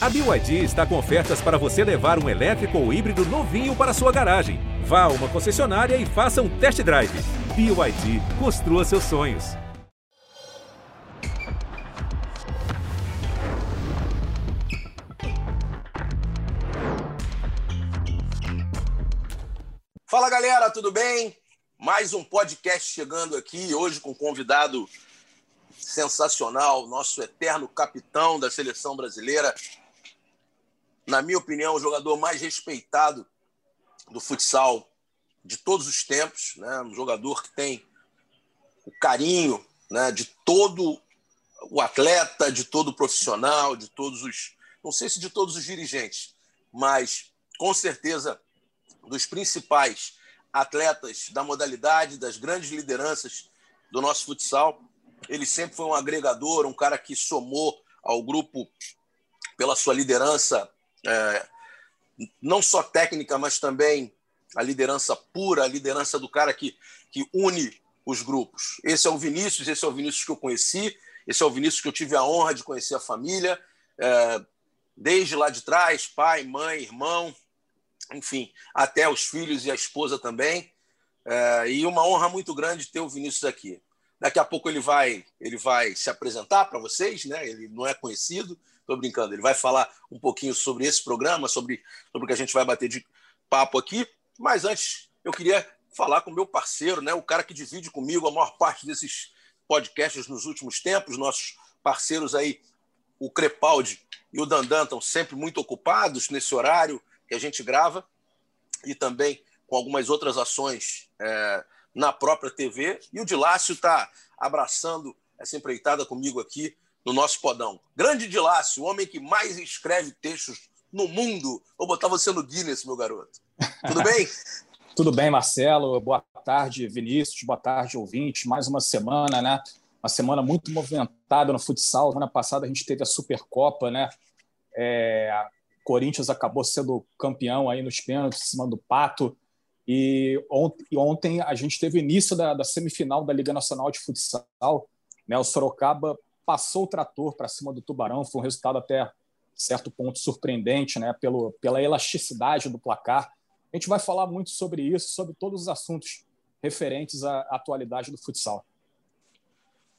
A BYD está com ofertas para você levar um elétrico ou híbrido novinho para sua garagem. Vá a uma concessionária e faça um test drive. BYD, construa seus sonhos. Fala galera, tudo bem? Mais um podcast chegando aqui, hoje com um convidado sensacional, nosso eterno capitão da seleção brasileira, na minha opinião, o jogador mais respeitado do futsal de todos os tempos, né? um jogador que tem o carinho né, de todo o atleta, de todo o profissional, de todos os. Não sei se de todos os dirigentes, mas com certeza dos principais atletas da modalidade, das grandes lideranças do nosso futsal. Ele sempre foi um agregador, um cara que somou ao grupo pela sua liderança é, não só técnica, mas também a liderança pura, a liderança do cara que, que une os grupos. Esse é o Vinícius, esse é o Vinícius que eu conheci, esse é o Vinícius que eu tive a honra de conhecer a família, é, desde lá de trás, pai, mãe, irmão, enfim, até os filhos e a esposa também. É, e uma honra muito grande ter o Vinícius aqui. Daqui a pouco ele vai, ele vai se apresentar para vocês, né? Ele não é conhecido, Estou brincando. Ele vai falar um pouquinho sobre esse programa, sobre, sobre o que a gente vai bater de papo aqui. Mas antes, eu queria falar com o meu parceiro, né, o cara que divide comigo a maior parte desses podcasts nos últimos tempos, nossos parceiros aí, o Crepaldi e o Dandan estão sempre muito ocupados nesse horário que a gente grava e também com algumas outras ações é, na própria TV. E o Dilácio está abraçando essa empreitada comigo aqui no nosso podão. Grande Dilácio, o homem que mais escreve textos no mundo. Vou botar você no Guinness, meu garoto. Tudo bem? Tudo bem, Marcelo. Boa tarde, Vinícius. Boa tarde, ouvinte. Mais uma semana, né? Uma semana muito movimentada no futsal. Semana passada a gente teve a Supercopa, né? É, Corinthians acabou sendo campeão aí nos pênaltis, em cima do Pato. E ontem a gente teve o início da, da semifinal da Liga Nacional de Futsal. Né? O Sorocaba passou o trator para cima do Tubarão, foi um resultado até certo ponto surpreendente, né, pelo, pela elasticidade do placar. A gente vai falar muito sobre isso, sobre todos os assuntos referentes à atualidade do futsal.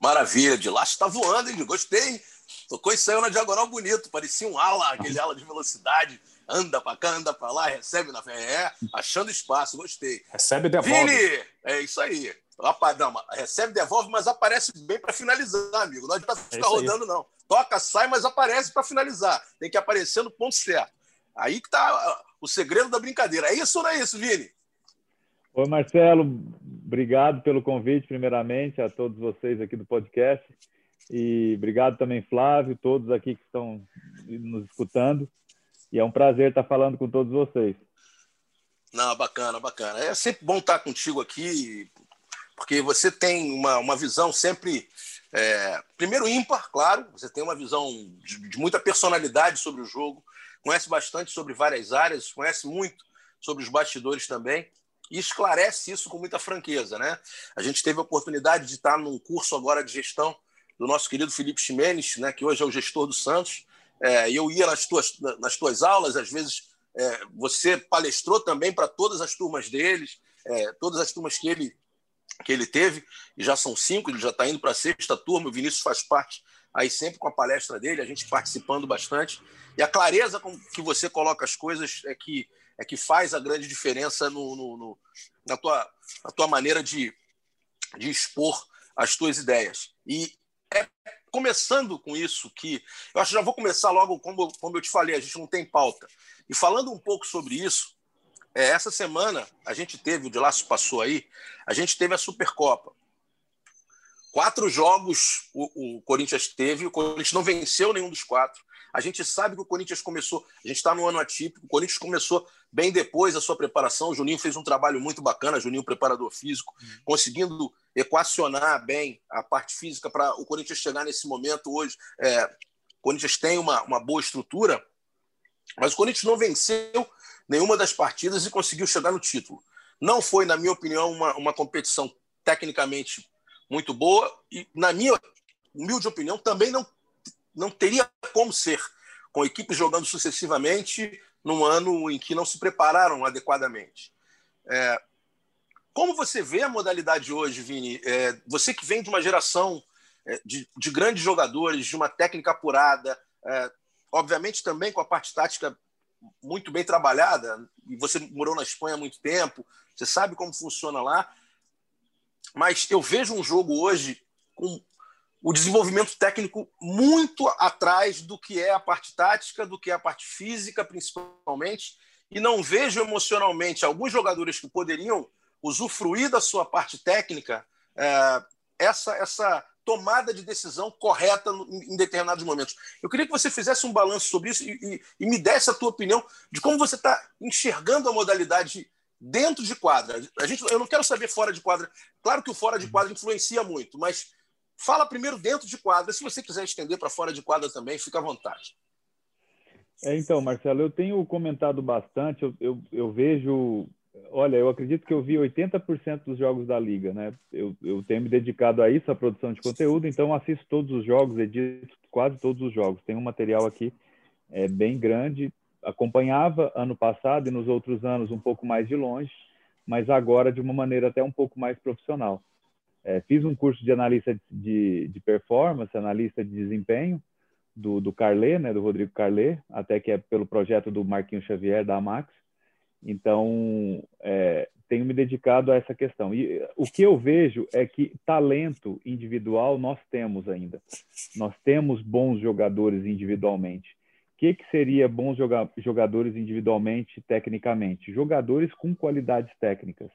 Maravilha, de lá está voando, hein? Gostei. Tocou e saiu na diagonal bonito, parecia um ala, aquele ala de velocidade. Anda para cá, anda para lá, recebe na é, achando espaço, gostei. Recebe e devolve. Vini, é isso aí. Não, recebe, devolve, mas aparece bem para finalizar, amigo. Não adianta ficar é rodando, não. Toca, sai, mas aparece para finalizar. Tem que aparecer no ponto certo. Aí que tá o segredo da brincadeira. É isso ou não é isso, Vini? Oi, Marcelo. Obrigado pelo convite, primeiramente, a todos vocês aqui do podcast. E obrigado também, Flávio, todos aqui que estão nos escutando. E é um prazer estar falando com todos vocês. Não, bacana, bacana. É sempre bom estar contigo aqui, porque você tem uma, uma visão sempre, é, primeiro ímpar, claro, você tem uma visão de, de, muita personalidade sobre o jogo, conhece bastante sobre várias áreas, conhece muito sobre os bastidores também, e esclarece isso com muita franqueza. Né? A gente teve a oportunidade de estar num curso agora de gestão do nosso querido Felipe Ximenes, né, que hoje é o gestor do Santos, é, eu ia nas tuas, nas tuas aulas, às vezes é, você palestrou também para todas as turmas deles, é, todas as turmas que ele que ele teve, e já são cinco, ele já está indo para a sexta turma, o Vinícius faz parte aí sempre com a palestra dele, a gente participando bastante. E a clareza com que você coloca as coisas é que, é que faz a grande diferença no, no, no na, tua, na tua maneira de, de expor as tuas ideias. E é começando com isso que eu acho que já vou começar logo, como, como eu te falei, a gente não tem pauta. E falando um pouco sobre isso, é, essa semana a gente teve, o de laço passou aí, a gente teve a Supercopa. Quatro jogos o, o Corinthians teve, o Corinthians não venceu nenhum dos quatro. A gente sabe que o Corinthians começou, a gente está no ano atípico, o Corinthians começou bem depois da sua preparação. O Juninho fez um trabalho muito bacana, Juninho, preparador físico, uhum. conseguindo equacionar bem a parte física para o Corinthians chegar nesse momento hoje. É, o Corinthians tem uma, uma boa estrutura, mas o Corinthians não venceu nenhuma das partidas e conseguiu chegar no título. Não foi, na minha opinião, uma, uma competição tecnicamente muito boa e, na minha humilde opinião, também não, não teria como ser com equipes jogando sucessivamente num ano em que não se prepararam adequadamente. É, como você vê a modalidade hoje, Vini? É, você que vem de uma geração é, de, de, grandes jogadores, de uma técnica apurada, é, obviamente também com a parte tática muito bem trabalhada, e você morou na Espanha há muito tempo, você sabe como funciona lá, mas eu vejo um jogo hoje com o desenvolvimento técnico muito atrás do que é a parte tática, do que é a parte física, principalmente, e não vejo emocionalmente alguns jogadores que poderiam usufruir da sua parte técnica é, essa, essa tomada de decisão correta em determinados momentos. Eu queria que você fizesse um balanço sobre isso e, e, e me desse a tua opinião de como você está enxergando a modalidade dentro de quadra. A gente, eu não quero saber fora de quadra. Claro que o fora de quadra influencia muito, mas fala primeiro dentro de quadra. Se você quiser estender para fora de quadra também, fica à vontade. É, então, Marcelo, eu tenho comentado bastante. Eu, eu, eu vejo Olha, eu acredito que eu vi 80% dos jogos da liga, né? Eu, eu tenho me dedicado a isso, a produção de conteúdo, então assisto todos os jogos, edito quase todos os jogos. Tem um material aqui é, bem grande. Acompanhava ano passado e nos outros anos um pouco mais de longe, mas agora de uma maneira até um pouco mais profissional. É, fiz um curso de analista de, de performance, analista de desempenho, do, do Carlê, né, do Rodrigo Carlê, até que é pelo projeto do Marquinhos Xavier, da Amax. Então, é, tenho me dedicado a essa questão. E o que eu vejo é que talento individual nós temos ainda. Nós temos bons jogadores individualmente. O que, que seria bons jogadores individualmente, tecnicamente? Jogadores com qualidades técnicas,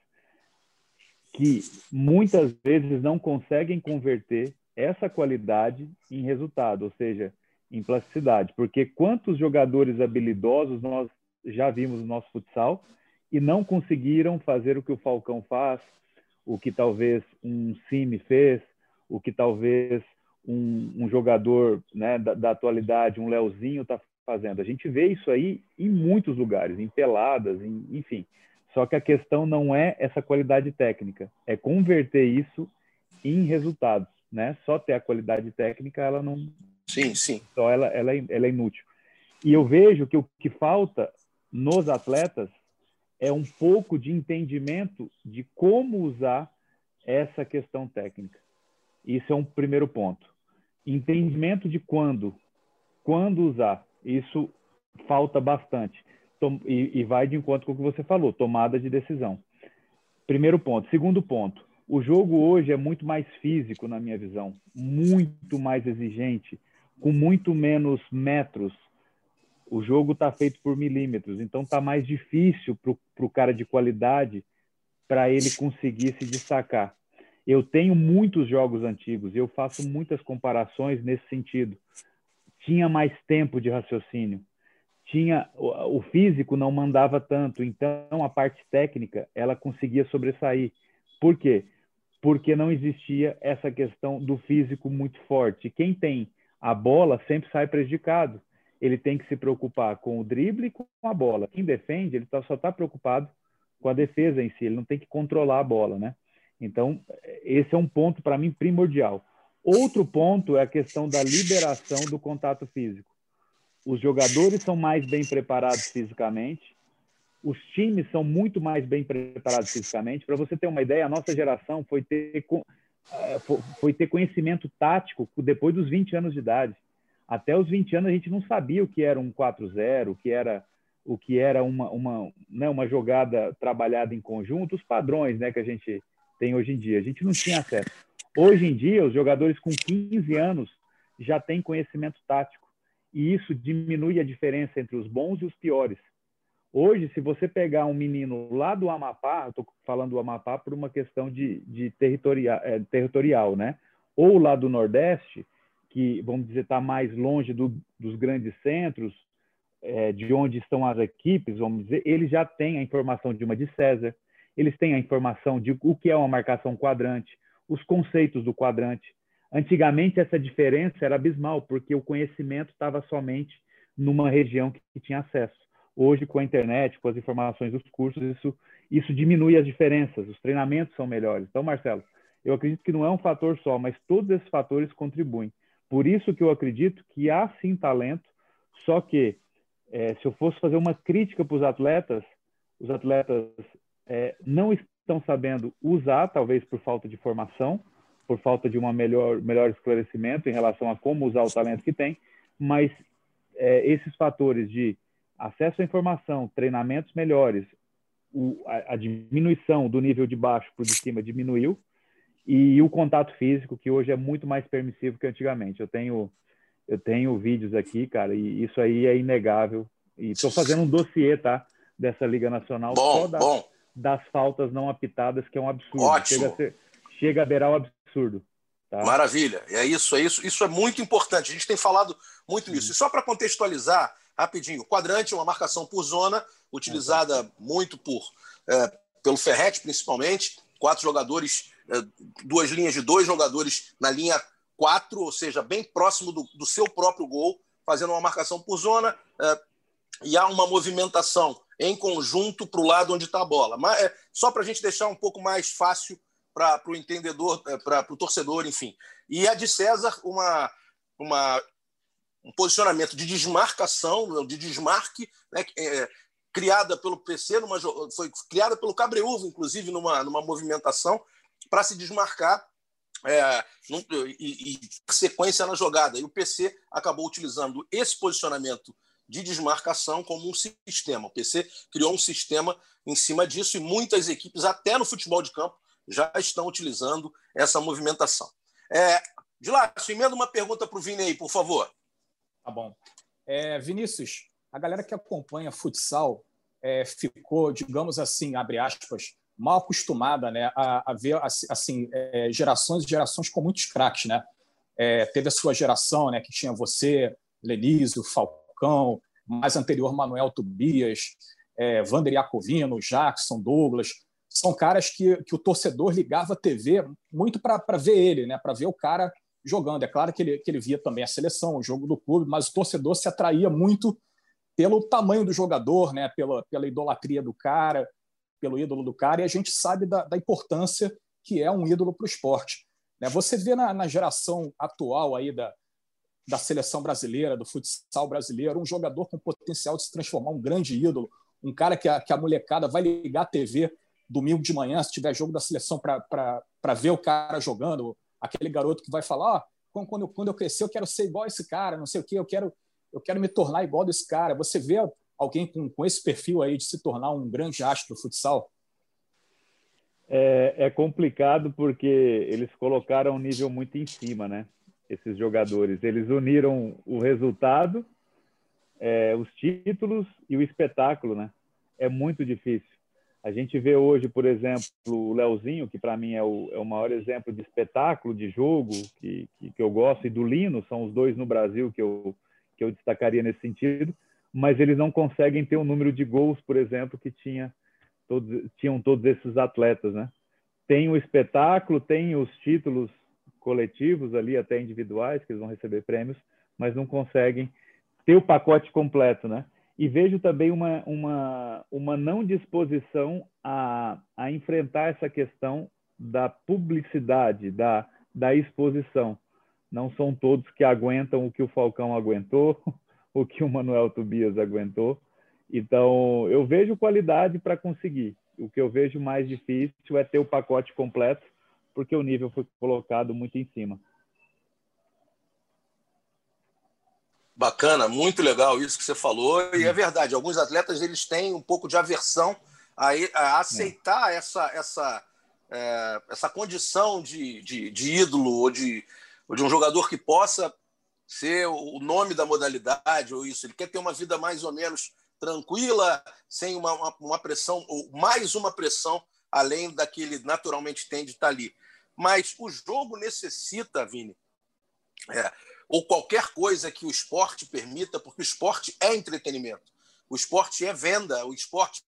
que muitas vezes não conseguem converter essa qualidade em resultado, ou seja, em plasticidade. Porque quantos jogadores habilidosos nós já vimos no nosso futsal e não conseguiram fazer o que o Falcão faz, o que talvez um Cime fez, o que talvez um, um jogador né, da, da, atualidade, um Leozinho, está fazendo. A gente vê isso aí em muitos lugares, em peladas, em, enfim. Só que a questão não é essa qualidade técnica, é converter isso em resultados, né? Só ter a qualidade técnica, ela não. Sim, sim. Só ela, ela, é, ela é inútil. E eu vejo que o que falta nos atletas é um pouco de entendimento de como usar essa questão técnica. Isso é um primeiro ponto. Entendimento de quando, quando usar. Isso falta bastante. E, vai de encontro com o que você falou, tomada de decisão. Primeiro ponto. Segundo ponto, o jogo hoje é muito mais físico, na minha visão, muito mais exigente, com muito menos metros, o jogo está feito por milímetros, então está mais difícil para o cara de qualidade para ele conseguir se destacar. Eu tenho muitos jogos antigos e eu faço muitas comparações nesse sentido. Tinha mais tempo de raciocínio, tinha o físico não mandava tanto, então a parte técnica ela conseguia sobressair. Por quê? Porque não existia essa questão do físico muito forte. Quem tem a bola sempre sai prejudicado ele tem que se preocupar com o drible e com a bola. Quem defende, ele tá, só está preocupado com a defesa em si, ele não tem que controlar a bola, né? Então, esse é um ponto para mim primordial. Outro ponto é a questão da liberação do contato físico. Os jogadores são mais bem preparados fisicamente, os times são muito mais bem preparados fisicamente. Para você ter uma ideia, a nossa geração foi ter, eh, foi ter conhecimento tático depois dos 20 anos de idade até os 20 anos a gente não sabia o que era um 4-0, o que era o que era uma, uma, né, uma jogada trabalhada em conjunto, os padrões né, que a gente tem hoje em dia. A gente não tinha acesso. Hoje em dia, os jogadores com 15 anos já têm conhecimento tático. E isso diminui a diferença entre os bons e os piores. Hoje, se você pegar um menino lá do Amapá, estou falando do Amapá por uma questão de, de territorial, é, territorial, né? Ou lá do Nordeste, que, vamos dizer, está mais longe do, dos grandes centros, é, de onde estão as equipes, vamos dizer, eles já têm a informação de uma de César, eles têm a informação de o que é uma marcação quadrante, os conceitos do quadrante. Antigamente, essa diferença era abismal, porque o conhecimento estava somente numa região que, que tinha acesso. Hoje, com a internet, com as informações dos cursos, isso, isso diminui as diferenças, os treinamentos são melhores. Então, Marcelo, eu acredito que não é um fator só, mas todos esses fatores contribuem. Por isso que eu acredito que há sim talento, Só que, é, se eu fosse fazer uma crítica para os atletas, os atletas é, não estão sabendo usar, talvez por falta de formação, por falta de uma melhor, melhor esclarecimento em relação a como usar o talento que tem, mas é, esses fatores de acesso à informação, treinamentos melhores, o, a, a, diminuição do nível de baixo para o de cima diminuiu, e o contato físico, que hoje é muito mais permissivo que antigamente. Eu tenho, eu tenho vídeos aqui, cara, e isso aí é inegável. E estou fazendo um dossiê, tá? Dessa Liga Nacional bom, só das, das, faltas não apitadas, que é um absurdo. Ótimo. Chega a, ser, chega a beirar o absurdo. Tá? Maravilha. É isso, é isso. Isso é muito importante. A gente tem falado muito nisso. E só para contextualizar, rapidinho, o quadrante é uma marcação por zona, utilizada é. muito por é, pelo Ferret, principalmente. Quatro jogadores, duas linhas de dois jogadores na linha quatro, ou seja, bem próximo do, do seu próprio gol, fazendo uma marcação por zona. É, e há uma movimentação em conjunto para o lado onde está a bola. Mas é, só para a gente deixar um pouco mais fácil para o entendedor, para o torcedor, enfim. E a de César, uma, uma, um posicionamento de desmarcação, de desmarque, né, é, criada pelo PC, numa, foi criada pelo Cabreúvo, inclusive, numa, numa movimentação para se desmarcar é, e, e sequência na jogada. E o PC acabou utilizando esse posicionamento de desmarcação como um sistema. O PC criou um sistema em cima disso e muitas equipes, até no futebol de campo, já estão utilizando essa movimentação. É, lá, emenda uma pergunta para o Vini aí, por favor. Tá bom. É, Vinícius, a galera que acompanha futsal é, ficou, digamos assim, abre aspas, mal acostumada né, a, a ver assim, é, gerações e gerações com muitos craques. Né? É, teve a sua geração, né, que tinha você, Lenísio, Falcão, mais anterior Manuel Tobias, é, Vander Iacovino, Jackson, Douglas, são caras que, que o torcedor ligava a TV muito para ver ele, né? para ver o cara jogando. É claro que ele, que ele via também a seleção, o jogo do clube, mas o torcedor se atraía muito pelo tamanho do jogador, né? pela, pela idolatria do cara, pelo ídolo do cara, e a gente sabe da, da importância que é um ídolo para o esporte. Né? Você vê na, na geração atual aí da, da seleção brasileira, do futsal brasileiro, um jogador com potencial de se transformar um grande ídolo, um cara que a, que a molecada vai ligar a TV domingo de manhã, se tiver jogo da seleção, para ver o cara jogando, aquele garoto que vai falar: oh, quando, eu, quando eu crescer, eu quero ser igual a esse cara, não sei o quê, eu quero, eu quero me tornar igual desse cara. Você vê alguém com, com esse perfil aí de se tornar um grande astro do futsal? É, é, complicado porque eles colocaram um nível muito em cima, né? Esses jogadores. Eles uniram o resultado, é, os títulos e o espetáculo, né? É muito difícil. A gente vê hoje, por exemplo, o Leozinho, que para mim é o, é o maior exemplo de espetáculo, de jogo, que, que, que, eu gosto, e do Lino, são os dois no Brasil que eu, que eu destacaria nesse sentido, mas eles não conseguem ter o número de gols, por exemplo, que tinha todos, tinham todos esses atletas, né? Tem o espetáculo, tem os títulos coletivos ali, até individuais, que eles vão receber prêmios, mas não conseguem ter o pacote completo, né? e vejo também uma, uma, uma não disposição a, a enfrentar essa questão da publicidade, da, da exposição. Não são todos que aguentam o que o Falcão aguentou, o que o Manuel Tobias aguentou. Então, eu vejo qualidade para conseguir. O que eu vejo mais difícil é ter o pacote completo, porque o nível foi colocado muito em cima. Bacana, muito legal isso que você falou. E é verdade, alguns atletas eles têm um pouco de aversão a, a aceitar é. essa, essa, é, essa condição de, de, de ídolo ou de, ou de um jogador que possa ser o nome da modalidade ou isso. Ele quer ter uma vida mais ou menos tranquila, sem uma, uma, uma pressão, ou mais uma pressão além da que ele naturalmente tem de estar ali. Mas o jogo necessita, Vini, é, ou qualquer coisa que o esporte permita, porque o esporte é entretenimento, o esporte é venda, o esporte,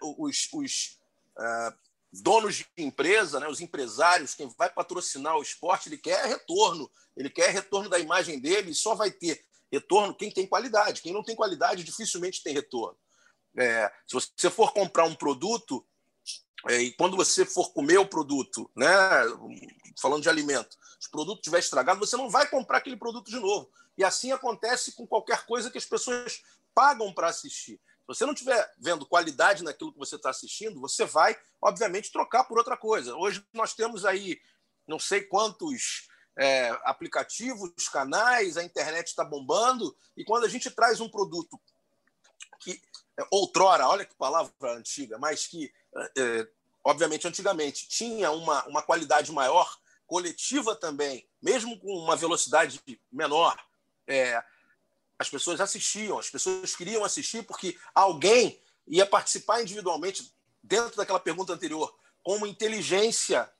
os, os uh, donos de empresa, né, os empresários, quem vai patrocinar o esporte, ele quer retorno, ele quer retorno da imagem dele e só vai ter retorno quem tem qualidade. Quem não tem qualidade dificilmente tem retorno. É, se você for comprar um produto, é, e quando você for comer o produto, né, falando de alimento, se o produto estiver estragado, você não vai comprar aquele produto de novo. E assim acontece com qualquer coisa que as pessoas pagam para assistir. Se você não estiver vendo qualidade naquilo que você está assistindo, você vai, obviamente, trocar por outra coisa. Hoje nós temos aí não sei quantos é, aplicativos, canais, a internet está bombando, e quando a gente traz um produto que é, outrora, olha que palavra antiga, mas que, é, obviamente, antigamente tinha uma, uma qualidade maior, coletiva também, mesmo com uma velocidade menor, é, as pessoas assistiam, as pessoas queriam assistir porque alguém ia participar individualmente, dentro daquela pergunta anterior, com uma inteligência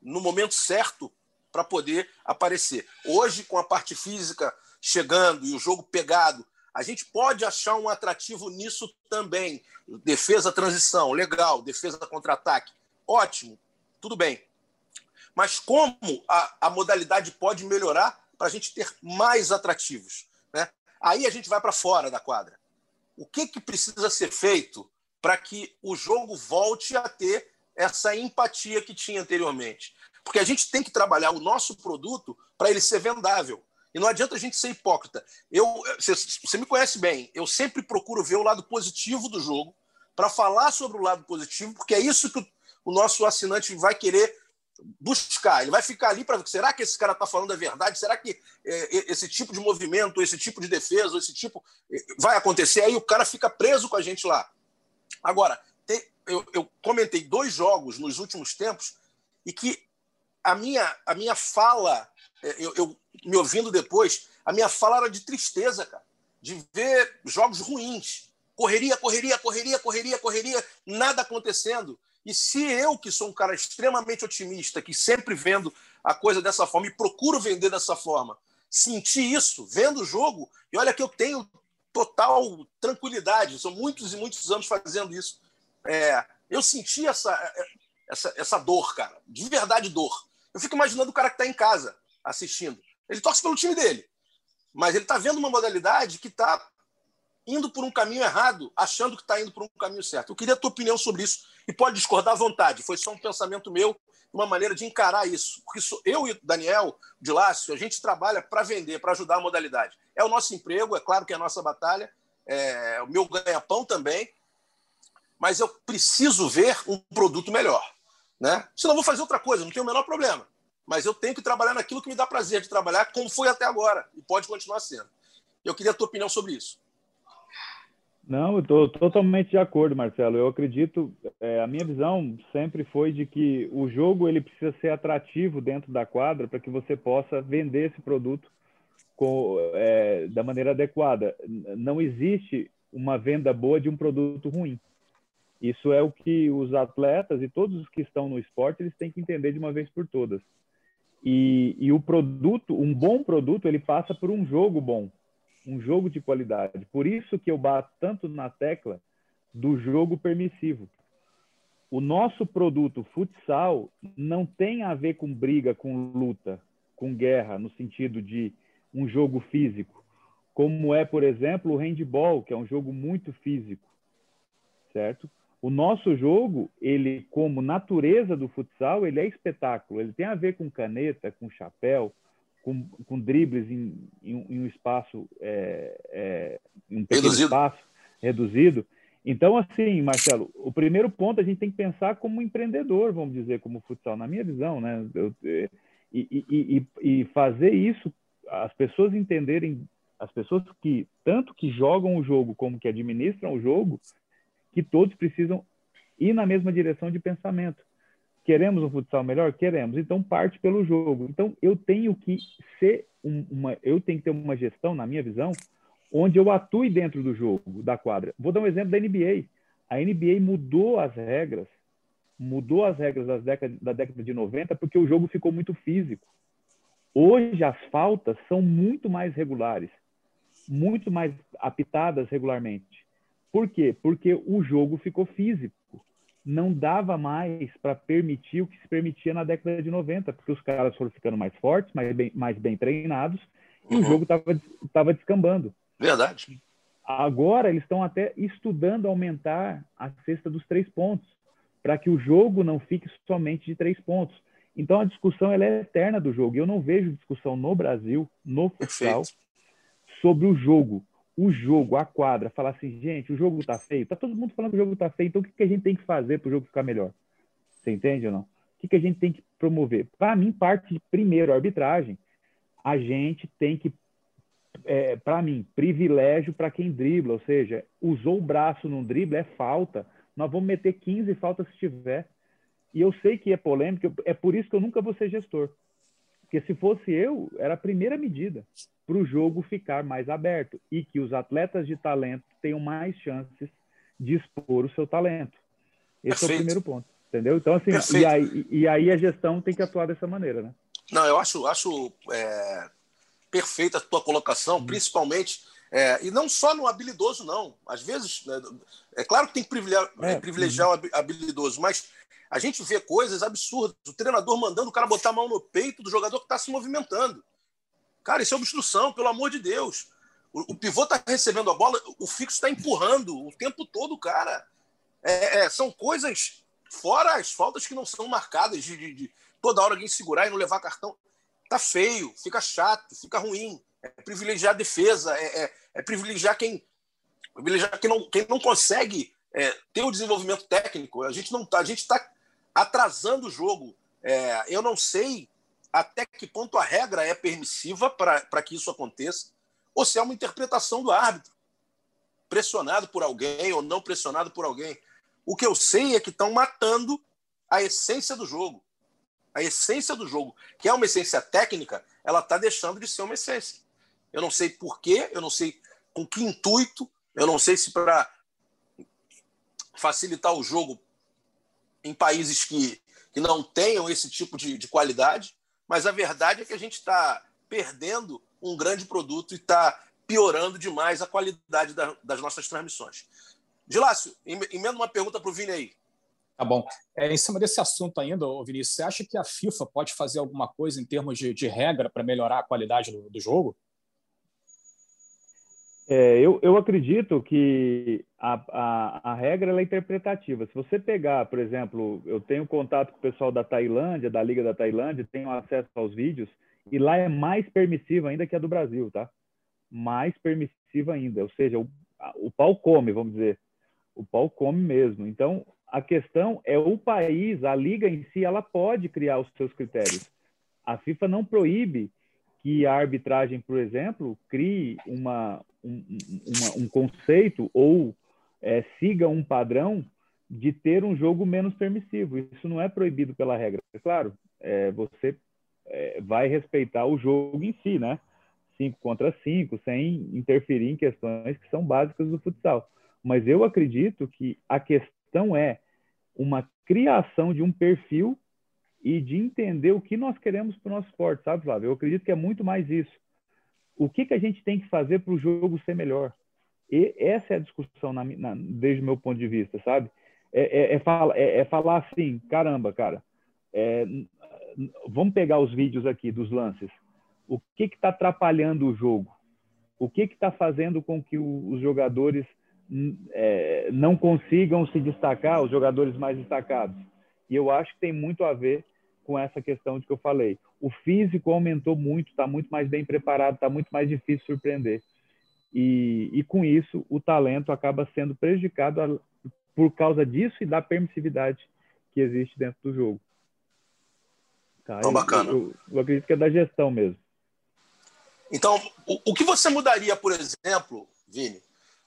no momento certo para poder aparecer. Hoje, com a parte física chegando e o jogo pegado, a gente pode achar um atrativo nisso também. Defesa, transição, legal. Defesa, contra-ataque, ótimo, tudo bem. Mas como a, a modalidade pode melhorar para a gente ter mais atrativos? Aí a gente vai para fora da quadra. O que, que precisa ser feito para que o jogo volte a ter essa empatia que tinha anteriormente? Porque a gente tem que trabalhar o nosso produto para ele ser vendável. E não adianta a gente ser hipócrita. Eu, você, você me conhece bem, eu sempre procuro ver o lado positivo do jogo para falar sobre o lado positivo, porque é isso que o, o nosso assinante vai querer buscar. Ele vai ficar ali para será que esse cara está falando a verdade? Será que é, esse tipo de movimento, esse tipo de defesa, esse tipo é, vai acontecer? Aí o cara fica preso com a gente lá. Agora, tem, eu, eu comentei dois jogos nos últimos tempos e que a minha, a minha fala, é, eu, eu, me ouvindo depois, a minha fala era de tristeza, cara, de ver jogos ruins. Correria, correria, correria, correria, correria, nada acontecendo. E se eu, que sou um cara extremamente otimista, que sempre vendo a coisa dessa forma e procuro vender dessa forma, sentir isso, vendo o jogo, e olha que eu tenho total tranquilidade, são muitos e muitos anos fazendo isso. É, eu senti essa, essa, essa dor, cara, de verdade dor. Eu fico imaginando o cara que está em casa assistindo. Ele torce pelo time dele, mas ele está vendo uma modalidade que está indo por um caminho errado, achando que está indo por um caminho certo. Eu queria a tua opinião sobre isso e pode discordar à vontade. Foi só um pensamento meu, uma maneira de encarar isso. Porque eu e Daniel de Lácio, a gente trabalha para vender, para ajudar a modalidade. É o nosso emprego, é claro que é a nossa batalha, é o meu ganha-pão também, mas eu preciso ver um produto melhor. Né? Senão vou fazer outra coisa, não tem o menor problema. Mas eu tenho que trabalhar naquilo que me dá prazer de trabalhar, como foi até agora, e pode continuar sendo. Eu queria a tua opinião sobre isso. Não, eu estou totalmente de acordo, Marcelo. Eu acredito, é, a minha visão sempre foi de que o jogo ele precisa ser atrativo dentro da quadra para que você possa vender esse produto com, é, da maneira adequada. Não existe uma venda boa de um produto ruim. Isso é o que os atletas e todos os que estão no esporte eles têm que entender de uma vez por todas. E, e o produto, um bom produto, ele passa por um jogo bom, um jogo de qualidade. Por isso que eu bato tanto na tecla do jogo permissivo. O nosso produto futsal não tem a ver com briga, com luta, com guerra, no sentido de um jogo físico, como é, por exemplo, o handball, que é um jogo muito físico, certo? O nosso jogo, ele como natureza do futsal, ele é espetáculo. Ele tem a ver com caneta, com chapéu, com, com dribles em, em, em um espaço, é, é, um pequeno reduzido. espaço reduzido. Então, assim, Marcelo, o primeiro ponto a gente tem que pensar como empreendedor, vamos dizer, como futsal, na minha visão, né? Eu, e, e, e, e fazer isso, as pessoas entenderem, as pessoas que tanto que jogam o jogo como que administram o jogo, que todos precisam ir na mesma direção de pensamento. Queremos um futsal melhor? Queremos. Então parte pelo jogo. Então eu tenho que ser uma, eu tenho que ter uma gestão, na minha visão, onde eu atue dentro do jogo, da quadra. Vou dar um exemplo da NBA. A NBA mudou as regras, mudou as regras das décadas, da década de 90 porque o jogo ficou muito físico. Hoje as faltas são muito mais regulares, muito mais apitadas regularmente. Por quê? Porque o jogo ficou físico. Não dava mais para permitir o que se permitia na década de 90, porque os caras foram ficando mais fortes, mais bem, mais bem treinados, e uhum. o jogo estava descambando. Verdade. Agora eles estão até estudando aumentar a cesta dos três pontos, para que o jogo não fique somente de três pontos. Então a discussão é eterna do jogo. Eu não vejo discussão no Brasil, no futsal, sobre o jogo. O jogo, a quadra, falar assim, gente, o jogo está feio. Tá todo mundo falando que o jogo está feio, então o que, que a gente tem que fazer para o jogo ficar melhor? Você entende ou não? O que, que a gente tem que promover? Para mim, parte de primeiro a arbitragem. A gente tem que, é, para mim, privilégio para quem dribla, ou seja, usou o braço num drible, é falta. Nós vamos meter 15 faltas se tiver. E eu sei que é polêmico, é por isso que eu nunca vou ser gestor. Porque se fosse eu, era a primeira medida para o jogo ficar mais aberto e que os atletas de talento tenham mais chances de expor o seu talento. Esse Perfeito. é o primeiro ponto, entendeu? Então, assim, e aí, e aí, a gestão tem que atuar dessa maneira, né? Não, eu acho, acho é, perfeita a tua colocação, hum. principalmente, é, e não só no habilidoso, não. Às vezes, né, é claro que tem que privilegiar, é, privilegiar o habilidoso, mas a gente vê coisas absurdas. O treinador mandando o cara botar a mão no peito do jogador que está se movimentando. Cara, isso é obstrução, pelo amor de Deus. O, o pivô está recebendo a bola, o fixo está empurrando o tempo todo, cara. É, é, são coisas fora as faltas que não são marcadas de, de, de, toda hora alguém segurar e não levar cartão. Tá feio, fica chato, fica ruim. É privilegiar a defesa, é, é, é privilegiar quem privilegiar quem não, quem não consegue é, ter o desenvolvimento técnico. A gente não tá, a gente está atrasando o jogo. É, eu não sei até que ponto a regra é permissiva para que isso aconteça, ou se é uma interpretação do árbitro, pressionado por alguém ou não pressionado por alguém. O que eu sei é que estão matando a essência do jogo. A essência do jogo, que é uma essência técnica, ela está deixando de ser uma essência. Eu não sei porquê, eu não sei com que intuito, eu não sei se para facilitar o jogo em países que, que não tenham esse tipo de, de qualidade, mas a verdade é que a gente está perdendo um grande produto e está piorando demais a qualidade da, das nossas transmissões. Gilácio, emenda uma pergunta para o Vini aí. Tá bom. É, em cima desse assunto ainda, Vinícius, você acha que a FIFA pode fazer alguma coisa em termos de, de regra para melhorar a qualidade do, do jogo? É, eu, eu acredito que a, a, a regra é interpretativa. Se você pegar, por exemplo, eu tenho contato com o pessoal da Tailândia, da Liga da Tailândia, tenho acesso aos vídeos, e lá é mais permissiva ainda que a do Brasil, tá? Mais permissiva ainda. Ou seja, o, o pau come, vamos dizer. O pau come mesmo. Então, a questão é o país, a liga em si, ela pode criar os seus critérios. A FIFA não proíbe que a arbitragem, por exemplo, crie uma, um, uma, um conceito ou é, siga um padrão de ter um jogo menos permissivo. Isso não é proibido pela regra. É claro, é, você é, vai respeitar o jogo em si, né? Cinco contra cinco, sem interferir em questões que são básicas do futsal. Mas eu acredito que a questão é uma criação de um perfil e de entender o que nós queremos para o nosso esporte, sabe, Flávio? Eu acredito que é muito mais isso. O que, que a gente tem que fazer para o jogo ser melhor? E essa é a discussão na, na, desde o meu ponto de vista, sabe? É, é, é, fala, é, é falar assim, caramba, cara, é, vamos pegar os vídeos aqui dos lances. O que está atrapalhando o jogo? O que está fazendo com que o, os jogadores é, não consigam se destacar, os jogadores mais destacados? E eu acho que tem muito a ver com essa questão de que eu falei. O físico aumentou muito, está muito mais bem preparado, está muito mais difícil surpreender. E, e com isso, o talento acaba sendo prejudicado a, por causa disso e da permissividade que existe dentro do jogo. Tá? Então, bacana. Eu, eu, acredito que é da gestão mesmo. Então, o, o que você mudaria, por exemplo, Vini,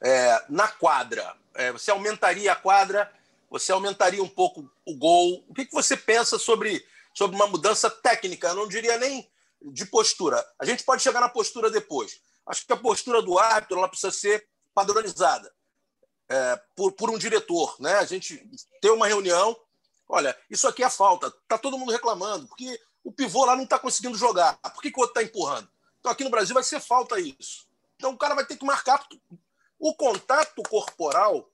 é, na quadra? É, você aumentaria a quadra? Você aumentaria um pouco o gol? O que, que você pensa sobre sobre uma mudança técnica, eu não diria nem de postura. A gente pode chegar na postura depois. Acho que a postura do árbitro ela precisa ser padronizada é, por, por um diretor. Né? A gente ter uma reunião. Olha, isso aqui é falta. Está todo mundo reclamando, porque o pivô lá não está conseguindo jogar. Por que, que o outro está empurrando? Então aqui no Brasil vai ser falta isso. Então o cara vai ter que marcar. O contato corporal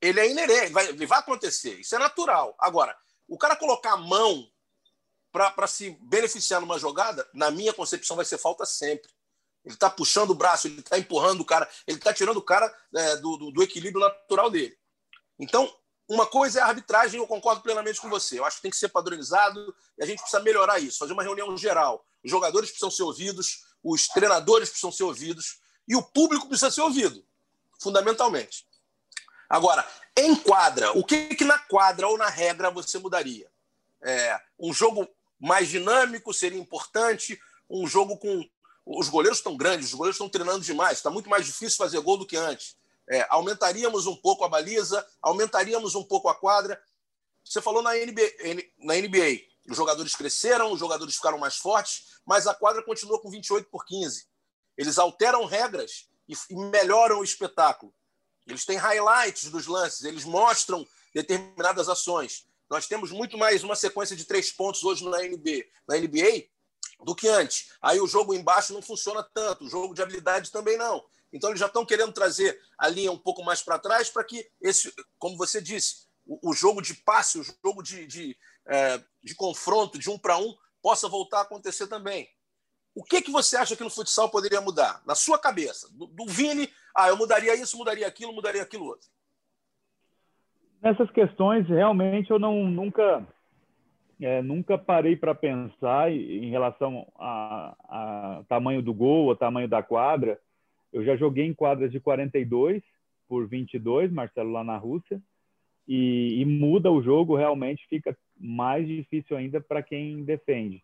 ele é inerente, vai, vai acontecer. Isso é natural. Agora, o cara colocar a mão para se beneficiar numa jogada, na minha concepção, vai ser falta sempre. Ele está puxando o braço, ele está empurrando o cara, ele está tirando o cara é, do, do, do, equilíbrio natural dele. Então, uma coisa é a arbitragem, eu concordo plenamente com você. Eu acho que tem que ser padronizado e a gente precisa melhorar isso, fazer uma reunião geral. Os jogadores precisam ser ouvidos, os treinadores precisam ser ouvidos e o público precisa ser ouvido, fundamentalmente. Agora, em quadra, o que, que na quadra ou na regra você mudaria? É, um jogo mais dinâmico seria importante, um jogo com. Os goleiros estão grandes, os goleiros estão treinando demais, está muito mais difícil fazer gol do que antes. É, aumentaríamos um pouco a baliza, aumentaríamos um pouco a quadra. Você falou na NBA, na NBA, os jogadores cresceram, os jogadores ficaram mais fortes, mas a quadra continua com 28 por 15. Eles alteram regras e, melhoram o espetáculo. Eles têm highlights dos lances, eles mostram determinadas ações. Nós temos muito mais uma sequência de três pontos hoje na NBA, na NBA do que antes. Aí o jogo embaixo não funciona tanto, o jogo de habilidade também não. Então eles já estão querendo trazer a linha um pouco mais para trás para que esse, como você disse, o, o, jogo de passe, o jogo de, de, é, de confronto, de um para um, possa voltar a acontecer também. O que, que você acha que no futsal poderia mudar? Na sua cabeça, do, do Vini, ah, eu mudaria isso, mudaria aquilo, mudaria aquilo outro. Nessas questões, realmente, eu não nunca é, nunca parei para pensar em relação a, a, tamanho do gol, o tamanho da quadra. Eu já joguei em quadras de 42 por 22, Marcelo, lá na Rússia, e, e muda o jogo, realmente fica mais difícil ainda para quem defende.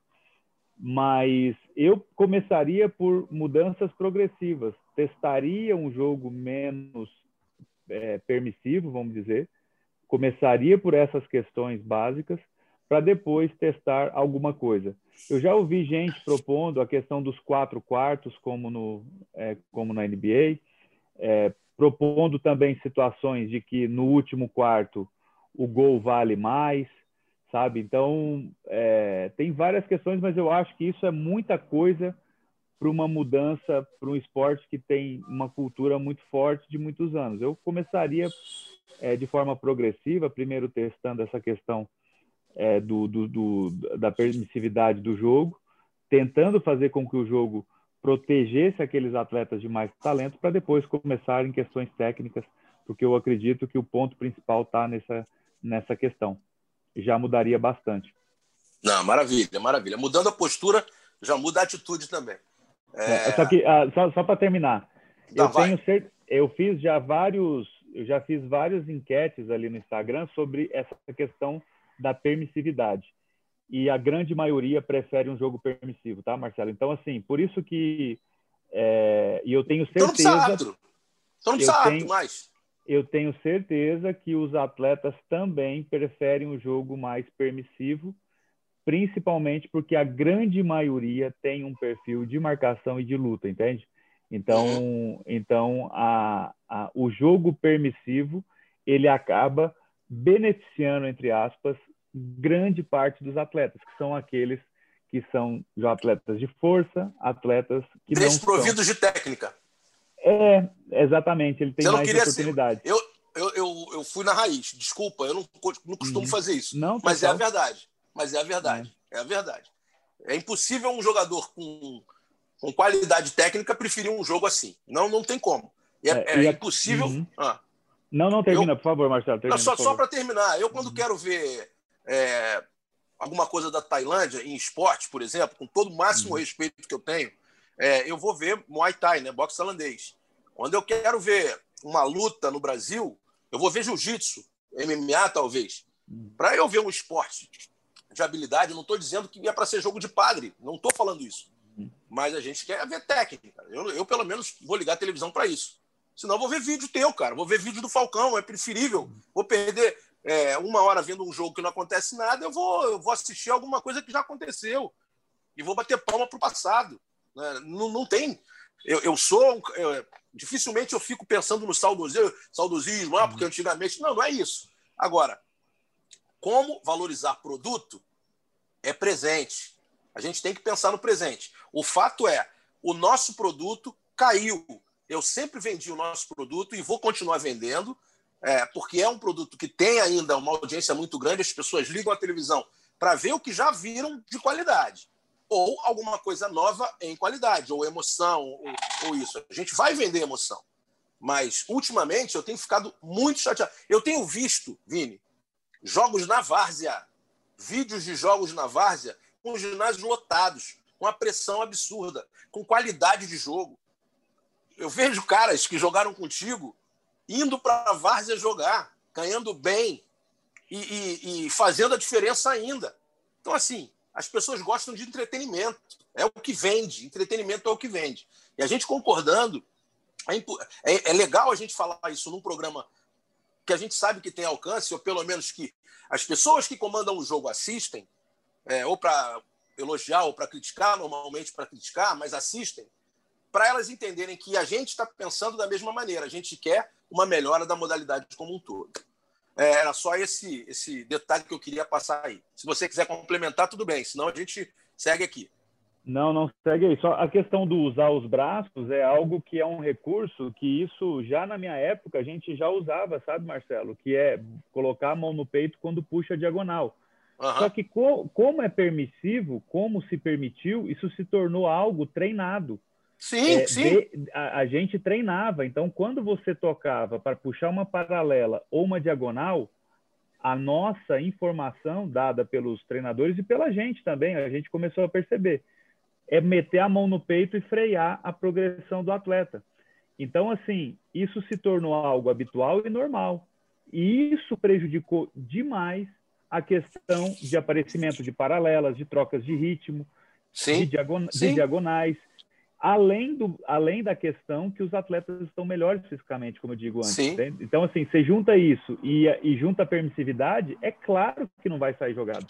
Mas eu começaria por mudanças progressivas, testaria um jogo menos é, permissivo, vamos dizer, começaria por essas questões básicas para depois testar alguma coisa. Eu já ouvi gente propondo a questão dos quatro quartos, como, no, é, como na NBA, é, propondo também situações de que no último quarto o gol vale mais, sabe? Então, é, tem várias questões, mas eu acho que isso é muita coisa para uma mudança para um esporte que tem uma cultura muito forte de muitos anos. Eu começaria é, de forma progressiva, primeiro testando essa questão é, do, do, do, da permissividade do jogo, tentando fazer com que o jogo protegesse aqueles atletas de mais talento para depois começar em questões técnicas, porque eu acredito que o ponto principal está nessa, nessa questão. Já mudaria bastante. Não, maravilha, maravilha. Mudando a postura, já muda a atitude também. É... é só que, ah, só, só para terminar, tá, eu tenho eu fiz já vários, eu já fiz várias enquetes ali no Instagram sobre essa questão da permissividade. E a grande maioria prefere um jogo permissivo, tá, Marcelo? Então, assim, por isso que. É, e eu tenho certeza. Então não precisa Então não precisa tenho, mais. Eu tenho certeza que os atletas também preferem um jogo mais permissivo, principalmente porque a grande maioria tem um perfil de marcação e de luta, entende? Então, então a, a, o jogo permissivo ele acaba beneficiando, entre aspas, grande parte dos atletas, que são aqueles que são já atletas de força, atletas que Desprovidos são... de técnica. É, exatamente, ele tem mais oportunidade. Ser... Eu, eu, eu, eu fui na raiz, desculpa, eu não, não costumo uhum. fazer isso. Não, mas é a verdade. Mas é a verdade. É. é a verdade. É impossível um jogador com, com qualidade técnica preferir um jogo assim. Não, não tem como. É, é, é impossível. Uhum. Ah. Não, não termina, eu, por favor, Marcelo. Termina, não, só só para terminar, eu quando uhum. quero ver é, alguma coisa da Tailândia em esporte, por exemplo, com todo o máximo uhum. respeito que eu tenho, é, eu vou ver Muay Thai, né, boxe tailandês. Quando eu quero ver uma luta no Brasil, eu vou ver Jiu-Jitsu, MMA talvez. Uhum. Para eu ver um esporte de habilidade, não estou dizendo que é para ser jogo de padre, não estou falando isso. Mas a gente quer ver técnica. Eu, eu pelo menos, vou ligar a televisão para isso. Senão, vou ver vídeo teu, cara. Vou ver vídeo do Falcão, é preferível. Vou perder é, uma hora vendo um jogo que não acontece nada, eu vou, eu vou assistir alguma coisa que já aconteceu. E vou bater palma para o passado. Né? Não, não tem. Eu, eu sou. Eu, dificilmente eu fico pensando no saudosismo, saudosismo ah, porque antigamente. Não, não é isso. Agora, como valorizar produto é presente. A gente tem que pensar no presente. O fato é, o nosso produto caiu eu sempre vendi o nosso produto e vou continuar vendendo, é, porque é um produto que tem ainda uma audiência muito grande, as pessoas ligam a televisão para ver o que já viram de qualidade. Ou alguma coisa nova em qualidade, ou emoção, ou, ou isso. A gente vai vender emoção. Mas, ultimamente, eu tenho ficado muito chateado. Eu tenho visto, Vini, jogos na várzea, vídeos de jogos na várzea com ginásios lotados, com uma pressão absurda, com qualidade de jogo. Eu vejo caras que jogaram contigo indo para a várzea jogar, ganhando bem e, e, e fazendo a diferença ainda. Então, assim, as pessoas gostam de entretenimento. É o que vende. Entretenimento é o que vende. E a gente concordando, é, é, é, legal a gente falar isso num programa que a gente sabe que tem alcance, ou pelo menos que as pessoas que comandam o jogo assistem, é, ou para elogiar ou para criticar, normalmente para criticar, mas assistem, para elas entenderem que a gente está pensando da mesma maneira. A gente quer uma melhora da modalidade como um todo. É, era só esse, esse detalhe que eu queria passar aí. Se você quiser complementar, tudo bem, senão a gente segue aqui. Não, não segue aí. Só a questão do usar os braços é algo que é um recurso que isso já na minha época a gente já usava, sabe, Marcelo? Que é colocar a mão no peito quando puxa a diagonal. Uhum. Só que co como é permissivo, como se permitiu, isso se tornou algo treinado. Sim, é, sim. De, a, a, gente treinava. Então, quando você tocava para puxar uma paralela ou uma diagonal, a nossa informação dada pelos treinadores e pela gente também, a gente começou a perceber, é meter a mão no peito e frear a progressão do atleta. Então, assim, isso se tornou algo habitual e normal. E isso prejudicou demais a questão de aparecimento de paralelas, de trocas de ritmo, sim, de, diagon sim. de diagonais além, do, além da questão que os atletas estão melhores fisicamente, como eu digo antes. Né? Então, assim, você junta isso e, e junta a permissividade, é claro que não vai sair jogado.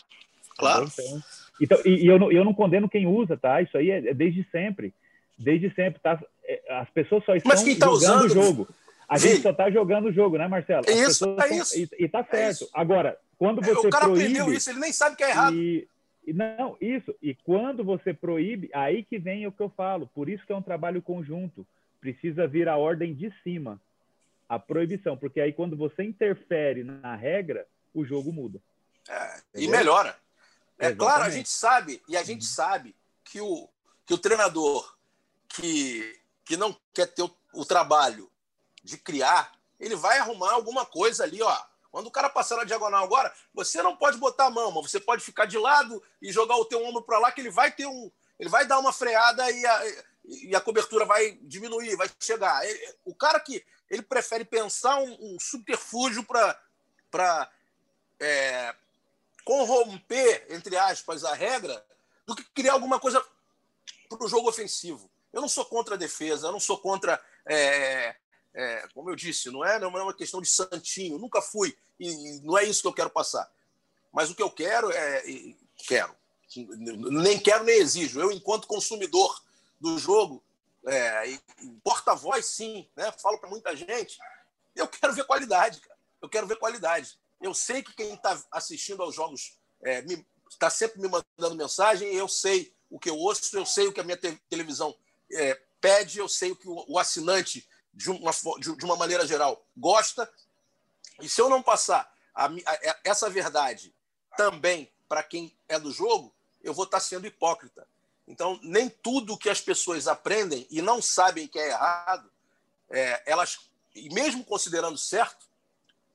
Claro. Então, então e, e, eu, não, eu não condeno quem usa, tá? Isso aí é, é desde sempre. Desde sempre, tá? É, as pessoas só estão tá jogando usando... o jogo. A Sim. gente só está jogando o jogo, né, Marcelo? As isso, é isso. E, e tá certo. É Agora, quando você O cara proíbe, aprendeu isso, ele nem sabe que é errado. E, não, isso. E quando você proíbe, aí que vem o que eu falo. Por isso que é um trabalho conjunto. Precisa vir a ordem de cima, a proibição, porque aí quando você interfere na regra, o jogo muda. É, e melhora. É Exatamente. claro, a gente sabe e a gente uhum. sabe que o que o treinador que que não quer ter o, o trabalho de criar, ele vai arrumar alguma coisa ali, ó quando o cara passar na diagonal agora, você não pode botar a mão, mas você pode ficar de lado e jogar o teu ombro para lá, que ele vai ter um. Ele vai dar uma freada e a, e a cobertura vai diminuir, vai chegar. O cara que ele prefere pensar um, um subterfúgio para é, corromper, entre aspas, a regra, do que criar alguma coisa para o jogo ofensivo. Eu não sou contra a defesa, eu não sou contra é, é, como eu disse, não é, não é uma questão de santinho, nunca fui, e não é isso que eu quero passar. Mas o que eu quero é. Quero. Nem quero nem exijo. Eu, enquanto consumidor do jogo, é, porta-voz, sim, né? falo para muita gente, eu quero ver qualidade, cara. Eu quero ver qualidade. Eu sei que quem está assistindo aos jogos está é, sempre me mandando mensagem, eu sei o que eu ouço, eu sei o que a minha te televisão é, pede, eu sei o que o, o assinante de uma, de uma maneira geral, gosta. E se eu não passar a, a, essa verdade também para quem é do jogo, eu vou estar sendo hipócrita. Então, nem tudo que as pessoas aprendem e não sabem que é errado, é, elas, e mesmo considerando certo,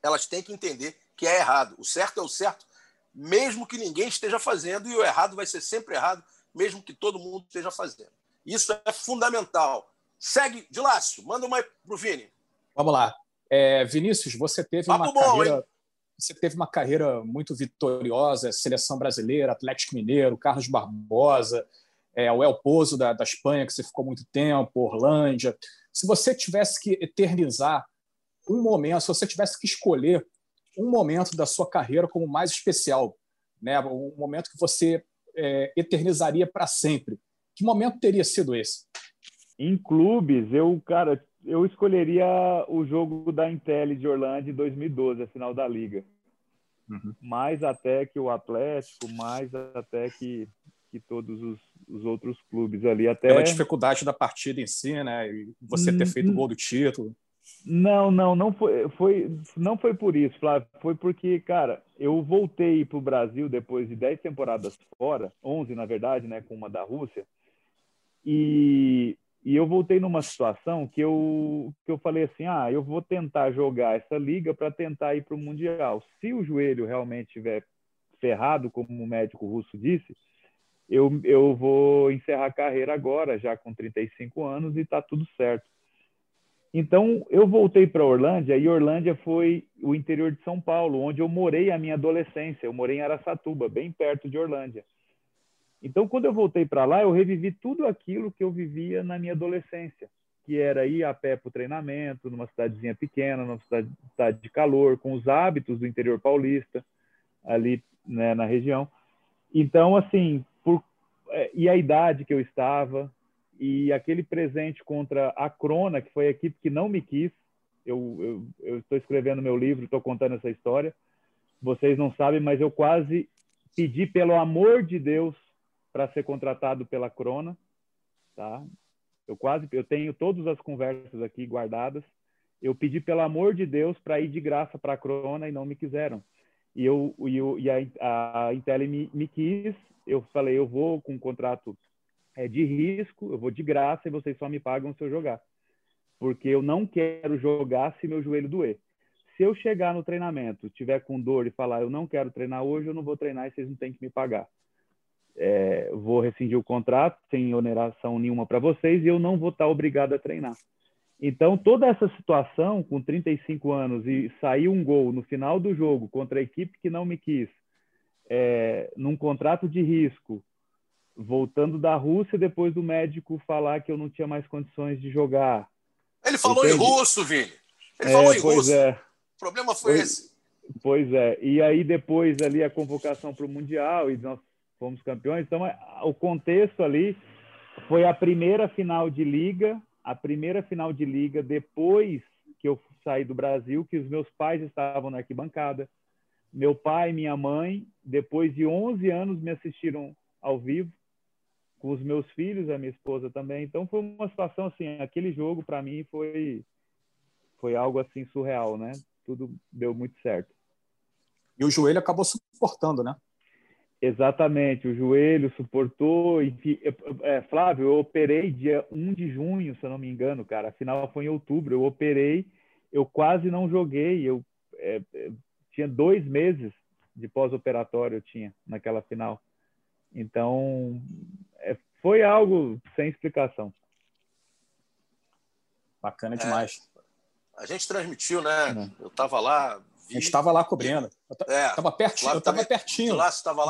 elas têm que entender que é errado. O certo é o certo, mesmo que ninguém esteja fazendo, e o errado vai ser sempre errado, mesmo que todo mundo esteja fazendo. Isso é fundamental. Segue, de Lácio, manda uma para o Vini. Vamos lá. É, Vinícius, você teve Papo uma bom, carreira. Hein? Você teve uma carreira muito vitoriosa, seleção brasileira, Atlético Mineiro, Carlos Barbosa, é, o El Pozo da, da Espanha, que você ficou muito tempo, Orlândia. Se você tivesse que eternizar um momento, se você tivesse que escolher um momento da sua carreira como mais especial, né, um momento que você é, eternizaria para sempre, que momento teria sido esse? Em clubes, eu, cara, eu escolheria o jogo da Intel de Orlando em 2012, a final da Liga. Uhum. Mais até que o Atlético, mais até que, que todos os, os outros clubes ali. Até... Pela dificuldade da partida em si, né? E você ter feito o gol do título. Não, não, não foi, foi, não foi por isso, Flávio. Foi porque, cara, eu voltei para o Brasil depois de 10 temporadas fora, 11 na verdade, né, com uma da Rússia. E E eu voltei numa situação que eu, que eu falei assim: ah, eu vou tentar jogar essa liga para tentar ir para o Mundial. Se o joelho realmente estiver ferrado, como o médico russo disse, eu, eu vou encerrar a carreira agora, já com 35 anos, e está tudo certo. Então, eu voltei para Orlândia, e Orlândia foi o interior de São Paulo, onde eu morei a minha adolescência. Eu morei em Araçatuba, bem perto de Orlândia. Então, quando eu voltei para lá, eu revivi tudo aquilo que eu vivia na minha adolescência, que era ir a pé para o treinamento, numa cidadezinha pequena, numa cidade, cidade, de calor, com os hábitos do interior paulista, ali né, na região. Então, assim, por, é, e a idade que eu estava, e aquele presente contra a Crona, que foi a equipe que não me quis, eu, estou escrevendo meu livro, estou contando essa história. Vocês não sabem, mas eu quase pedi pelo amor de Deus para ser contratado pela Crona, tá? Eu quase, eu tenho todas as conversas aqui guardadas. Eu pedi pelo amor de Deus para ir de graça para a Crona e não me quiseram. E eu eu, e a, a Intel me, me quis. Eu falei, eu vou com um contrato é, de risco, eu vou de graça e vocês só me pagam se eu jogar, porque eu não quero jogar se meu joelho doer. Se eu chegar no treinamento, tiver com dor e falar eu não quero treinar hoje, eu não vou treinar e vocês não têm que me pagar é, vou rescindir o contrato sem oneração nenhuma para vocês e eu não vou estar tá obrigado a treinar. Então, toda essa situação, com 35 anos, e sair um gol no final do jogo contra a equipe que não me quis, é, num contrato de risco, voltando da Rússia depois do médico falar que eu não tinha mais condições de jogar. Ele falou Entende? em russo, Vini. Ele é, falou em russo. É. O problema foi pois, esse. Pois é. E aí depois ali a convocação para o Mundial e nós fomos campeões. Então, é, o contexto ali foi a primeira final de liga, a primeira final de liga depois que eu saí do Brasil, que os meus pais estavam na arquibancada. Meu pai e minha mãe, depois de 11 anos, me assistiram ao vivo, com os meus filhos, a minha esposa também. Então, foi uma situação assim, aquele jogo para mim foi foi algo assim surreal, né? Tudo deu muito certo. E o joelho acabou suportando, né? Exatamente, o joelho suportou. Enfim, é, Flávio, eu operei dia 1 de junho, se eu não me engano, cara. A final foi em outubro. Eu operei, eu quase não joguei. Eu é, é tinha dois meses de pós-operatório, eu tinha naquela final. Então, foi algo sem explicação. Bacana demais. É, a gente transmitiu, né? Eu estava lá, a gente estava lá cobrindo. Eu é, estava pertinho, eu estava pertinho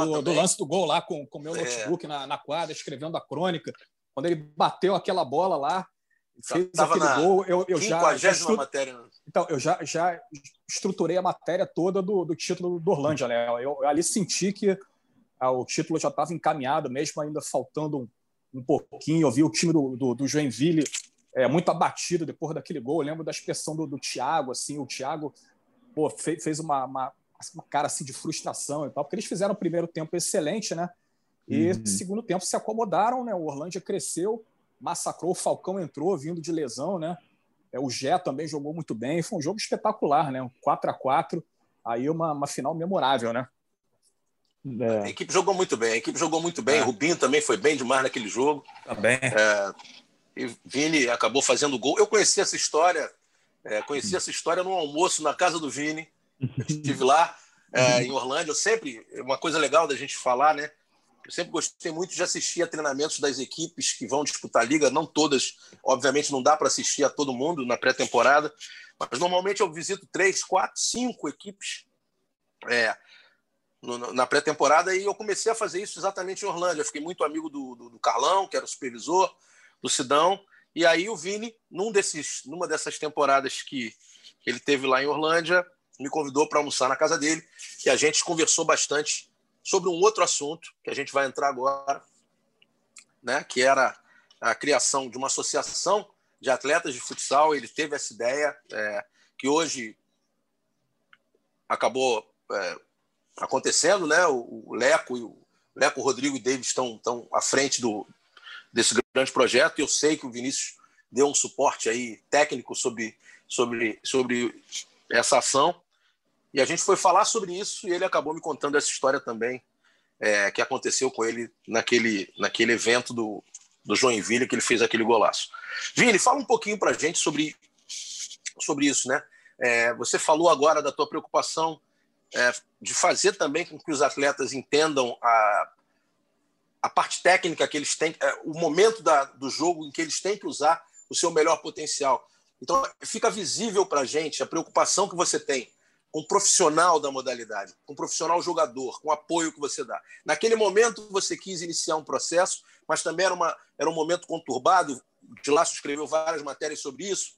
do, do, lance do gol lá com o meu é. notebook é. na, na quadra, escrevendo a crônica. Quando ele bateu aquela bola lá, fez tava aquele gol, eu, eu já. já estru... matéria. Então, eu já, já estruturei a matéria toda do, do título do Orlândia, né? Eu, eu ali senti que ah, o título já estava encaminhado, mesmo ainda faltando um, um pouquinho. Eu vi o time do, do, do Joinville é, muito abatido depois daquele gol. Eu lembro da expressão do, do Thiago, assim, o Thiago pô, fez, fez uma, uma, uma, cara assim de frustração e tal, porque eles fizeram o primeiro tempo excelente, né? E uhum. segundo tempo se acomodaram, né? O Orlândia cresceu, massacrou, o Falcão entrou vindo de lesão, né? É, o Gé também jogou muito bem, foi um jogo espetacular, né? Um 4 a 4 aí uma, uma final memorável, né? É. A equipe jogou muito bem, a equipe jogou muito bem. É. Rubinho também foi bem demais naquele jogo. Também. É, e Vini acabou fazendo gol. Eu conheci essa história é, conheci essa história no almoço na casa do Vini. Eu estive lá é, em Orlândia. Eu sempre, uma coisa legal da gente falar, né? Eu sempre gostei muito de assistir a treinamentos das equipes que vão disputar a liga. Não todas, obviamente, não dá para assistir a todo mundo na pré-temporada, mas normalmente eu visito três, quatro, cinco equipes é, na pré-temporada e eu comecei a fazer isso exatamente em Orlândia. Eu fiquei muito amigo do, do, do Carlão, que era o supervisor, do Sidão, e aí o Vini, num desses, numa dessas temporadas que, que ele teve lá em Orlândia, me convidou para almoçar na casa dele e a gente conversou bastante sobre um outro assunto que a gente vai entrar agora, né, que era a criação de uma associação de atletas de futsal. Ele teve essa ideia é, que hoje acabou é, acontecendo, né? O, Leco e o Leco, Rodrigo e David estão, estão à frente do, desse grande projeto. Eu sei que o Vinícius deu um suporte aí técnico sobre, sobre, sobre essa ação. E a gente foi falar sobre isso e ele acabou me contando essa história também, é, que aconteceu com ele naquele, naquele evento do, do Joinville, que ele fez aquele golaço. Vini, fala um pouquinho para a gente sobre, sobre isso, né? É, você falou agora da tua preocupação é, de fazer também com que os atletas entendam a, a parte técnica que eles têm, é, o momento da, do jogo em que eles têm que usar o seu melhor potencial. Então, fica visível para a gente a preocupação que você tem com o profissional da modalidade, com o profissional jogador, com o apoio que você dá. Naquele momento, você quis iniciar um processo, mas também era, uma, era um momento conturbado. De Laço escreveu várias matérias sobre isso.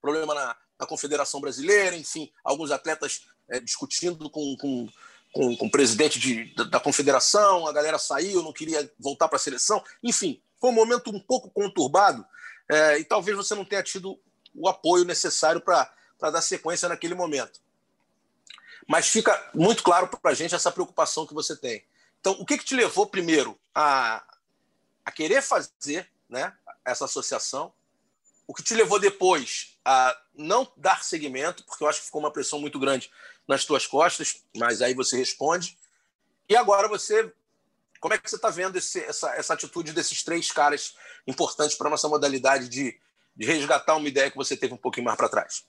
Problema na, na Confederação Brasileira, enfim, alguns atletas é, discutindo com, com, com, com, o presidente de, da, da confederação, a galera saiu, não queria voltar para a seleção. Enfim, foi um momento um pouco conturbado é, e talvez você não tenha tido o apoio necessário para dar sequência naquele momento. Mas fica muito claro para a gente essa preocupação que você tem. Então, o que, que te levou primeiro a, a querer fazer né, essa associação? O que te levou depois a não dar seguimento, porque eu acho que ficou uma pressão muito grande nas tuas costas, mas aí você responde. E agora você como é que você está vendo esse, essa, essa atitude desses três caras importantes para a nossa modalidade de, de resgatar uma ideia que você teve um pouquinho mais para trás?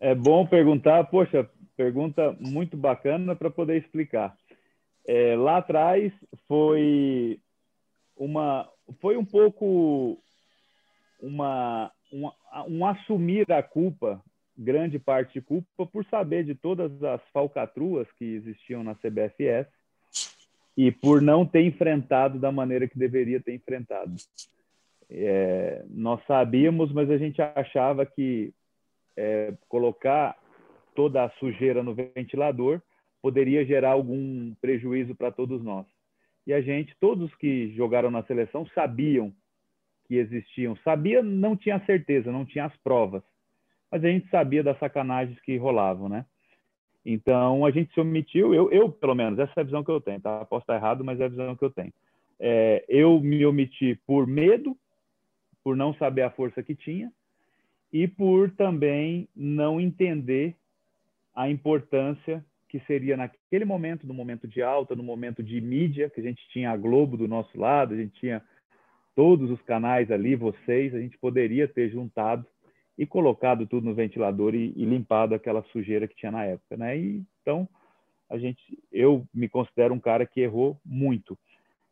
É bom perguntar, poxa, pergunta muito bacana para poder explicar. É, lá atrás foi uma, foi um pouco uma, um, um assumir a culpa, grande parte de culpa, por saber de todas as falcatruas que existiam na CBFS e por não ter enfrentado da maneira que deveria ter enfrentado. É, nós sabíamos, mas a gente achava que é, colocar toda a sujeira no ventilador poderia gerar algum prejuízo para todos nós. E a gente, todos que jogaram na seleção, sabiam que existiam. Sabia, não tinha certeza, não tinha as provas, mas a gente sabia das sacanagens que rolavam, né? Então, a gente se omitiu, eu, eu, pelo menos, essa é a visão que eu tenho, tá? Posso estar errado, mas é a visão que eu tenho. É, eu me omiti por medo, por não saber a força que tinha, e por também não entender a importância que seria naquele momento, no momento de alta, no momento de mídia, que a gente tinha a Globo do nosso lado, a gente tinha todos os canais ali, vocês, a gente poderia ter juntado e colocado tudo no ventilador e, e, limpado aquela sujeira que tinha na época, né? E, então a gente, eu me considero um cara que errou muito.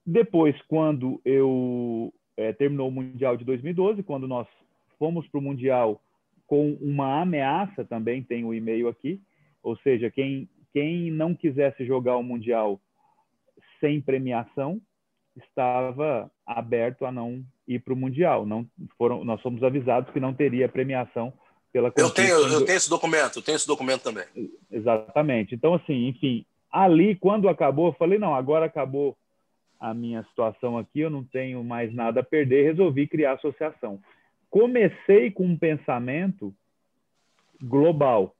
Depois, quando eu é, terminou o mundial de 2012, quando nós fomos para o mundial com uma ameaça, também tem o e-mail aqui, ou seja, quem quem não quisesse jogar o mundial sem premiação estava aberto a não ir para o mundial. Não foram, nós fomos avisados que não teria premiação pela. Eu tenho, eu tenho esse documento, eu tenho esse documento também. Exatamente. Então assim, enfim, ali quando acabou, eu falei não, agora acabou a minha situação aqui, eu não tenho mais nada a perder, resolvi criar a associação. Comecei com um pensamento global,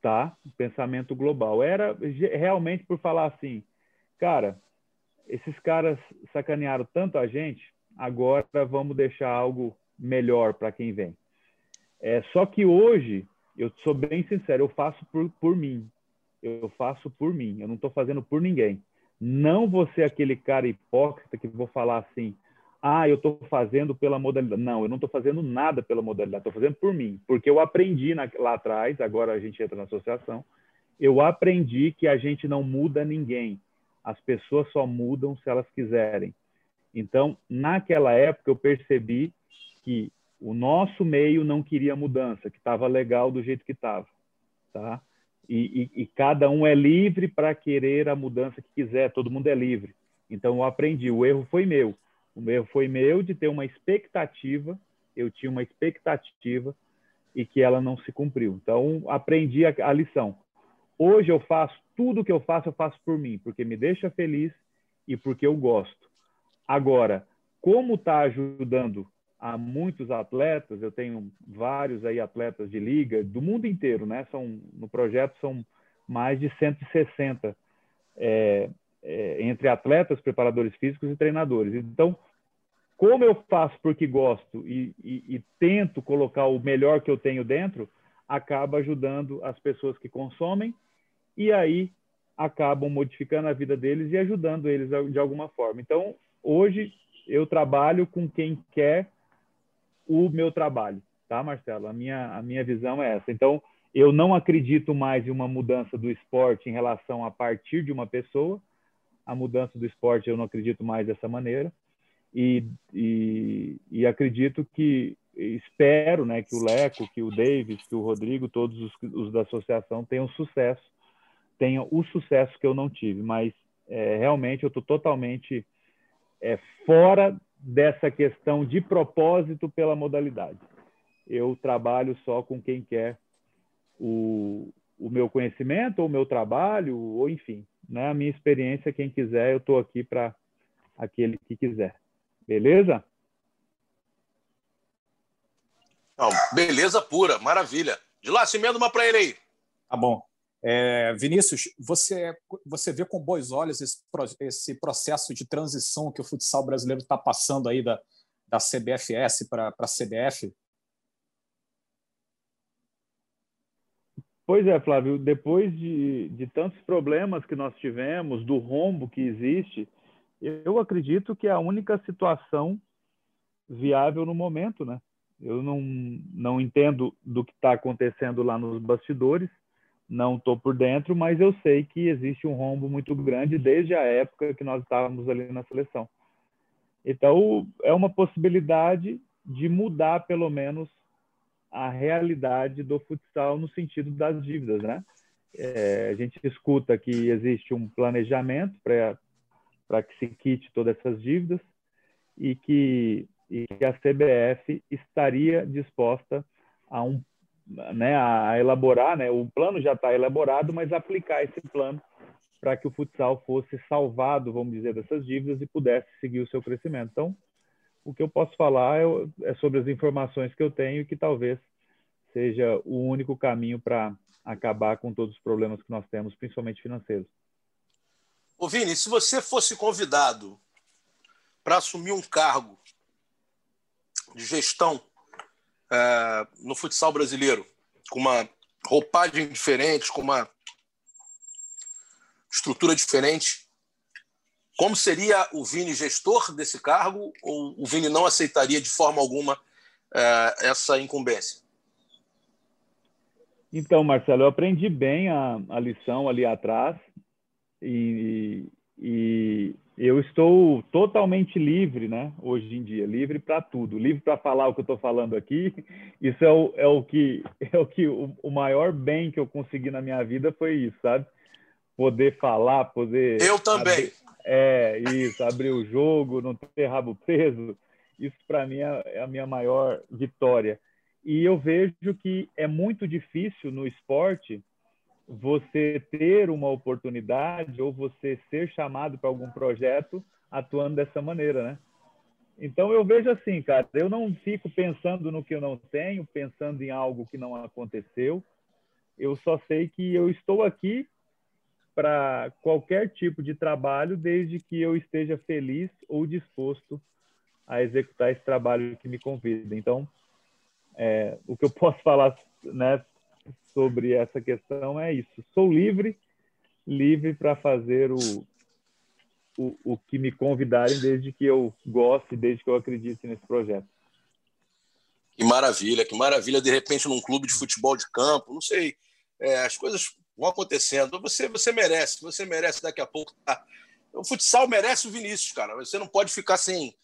tá? pensamento global. Era realmente por falar assim, cara, esses caras sacanearam tanto a gente, agora vamos deixar algo melhor para quem vem. É, só que hoje, eu sou bem sincero, eu faço por, por mim. Eu faço por mim, eu não estou fazendo por ninguém. Não vou ser aquele cara hipócrita que vou falar assim, ah, eu estou fazendo pela modalidade. Não, eu não estou fazendo nada pela modalidade, estou fazendo por mim. Porque eu aprendi na, lá atrás, agora a gente entra na associação, eu aprendi que a gente não muda ninguém. As pessoas só mudam se elas quiserem. Então, naquela época, eu percebi que o nosso meio não queria mudança, que estava legal do jeito que estava, tá? E, e, e, cada um é livre para querer a mudança que quiser, todo mundo é livre. Então, eu aprendi, o erro foi meu. O erro foi meu de ter uma expectativa, eu tinha uma expectativa e que ela não se cumpriu. Então, aprendi a, a lição. Hoje eu faço tudo que eu faço, eu faço por mim, porque me deixa feliz e porque eu gosto. Agora, como está ajudando a muitos atletas, eu tenho vários aí atletas de liga do mundo inteiro, né? São no projeto são mais de 160 é, é, entre atletas, preparadores físicos e treinadores. Então, como eu faço porque gosto e, e, e tento colocar o melhor que eu tenho dentro, acaba ajudando as pessoas que consomem e aí acabam modificando a vida deles e ajudando eles de alguma forma. Então, hoje eu trabalho com quem quer o meu trabalho, tá, Marcelo? A minha, a minha visão é essa. Então, eu não acredito mais em uma mudança do esporte em relação a partir de uma pessoa. A mudança do esporte eu não acredito mais dessa maneira. E, e, e acredito que, espero né, que o Leco, que o Davis, que o Rodrigo, todos os, os da associação tenham sucesso, tenham o sucesso que eu não tive. Mas é, realmente eu estou totalmente é, fora dessa questão de propósito pela modalidade. Eu trabalho só com quem quer o, o meu conhecimento, ou o meu trabalho, ou enfim, né? a minha experiência, quem quiser, eu estou aqui para aquele que quiser. Beleza? Não, beleza pura, maravilha. De lá, se emenda uma para ele aí. Tá bom. É, Vinícius, você, você vê com bons olhos esse, esse processo de transição que o futsal brasileiro está passando aí da, da CBFS para a CBF? Pois é, Flávio, depois de, de tantos problemas que nós tivemos, do rombo que existe, eu acredito que é a única situação viável no momento, né? Eu não, não entendo do que está acontecendo lá nos bastidores, não estou por dentro, mas eu sei que existe um rombo muito grande desde a época que nós estávamos ali na seleção. Então, é uma possibilidade de mudar, pelo menos, a realidade do futsal no sentido das dívidas, né? É, a gente escuta que existe um planejamento para que se quite todas essas dívidas e que, e que a CBF estaria disposta a um né, a elaborar, né, o plano já está elaborado, mas aplicar esse plano para que o futsal fosse salvado, vamos dizer, dessas dívidas e pudesse seguir o seu crescimento. Então, o que eu posso falar é, é sobre as informações que eu tenho, que talvez seja o único caminho para acabar com todos os problemas que nós temos, principalmente financeiros. Ô Vini, se você fosse convidado para assumir um cargo de gestão é, no futsal brasileiro, com uma roupagem diferente, com uma estrutura diferente. Como seria o Vini gestor desse cargo ou o Vini não aceitaria de forma alguma é, essa incumbência? Então, Marcelo, eu aprendi bem a, a lição ali atrás e, e eu estou totalmente livre, né? Hoje em dia, livre para tudo, livre para falar o que eu estou falando aqui. Isso é o, é o que é o que o, o, maior bem que eu consegui na minha vida foi isso, sabe? Poder falar, poder. Eu também. Abrir, é isso, abrir o jogo, não ter rabo preso. Isso para mim é, é a minha maior vitória. E eu vejo que é muito difícil no esporte você ter uma oportunidade ou você ser chamado para algum projeto atuando dessa maneira, né? Então eu vejo assim, cara, eu não fico pensando no que eu não tenho, pensando em algo que não aconteceu. Eu só sei que eu estou aqui para qualquer tipo de trabalho, desde que eu esteja feliz ou disposto a executar esse trabalho que me convida. Então, é, o que eu posso falar, né, sobre essa questão é isso. Sou livre, livre para fazer o, o, o que me convidarem, desde que eu goste, desde que eu acredite nesse projeto. Que maravilha, que maravilha. De repente, num clube de futebol de campo, não sei, é, as coisas vão acontecendo. Você, você merece, você merece daqui a pouco. Tá? O futsal merece o Vinícius, cara. Você não pode ficar sem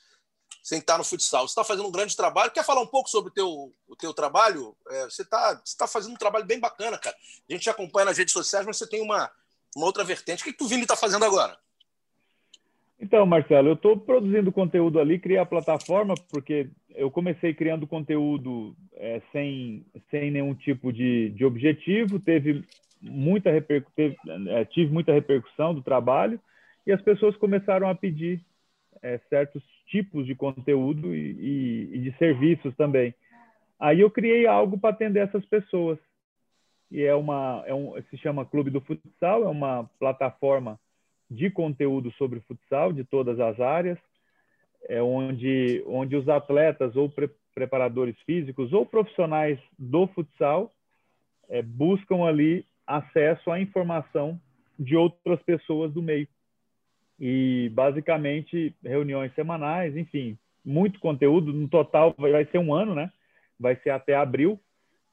sem estar no futsal. Você está fazendo um grande trabalho. Quer falar um pouco sobre o teu, o teu trabalho? É, você está você tá fazendo um trabalho bem bacana, cara. A gente acompanha nas redes sociais, mas você tem uma, uma outra vertente. O que, que tu Vini está fazendo agora? Então, Marcelo, eu estou produzindo conteúdo ali, criar a plataforma, porque eu comecei criando conteúdo é, sem, sem nenhum tipo de, de objetivo, teve muita teve, é, tive muita repercussão do trabalho e as pessoas começaram a pedir é, certos tipos de conteúdo e, e, e, de serviços também. Aí eu criei algo para atender essas pessoas. E é uma, é um, se chama Clube do Futsal, é uma plataforma de conteúdo sobre futsal de todas as áreas, é onde, onde os atletas ou pre preparadores físicos ou profissionais do futsal é, buscam ali acesso à informação de outras pessoas do meio. E basicamente reuniões semanais, enfim, muito conteúdo. No total vai ser um ano, né? Vai ser até abril.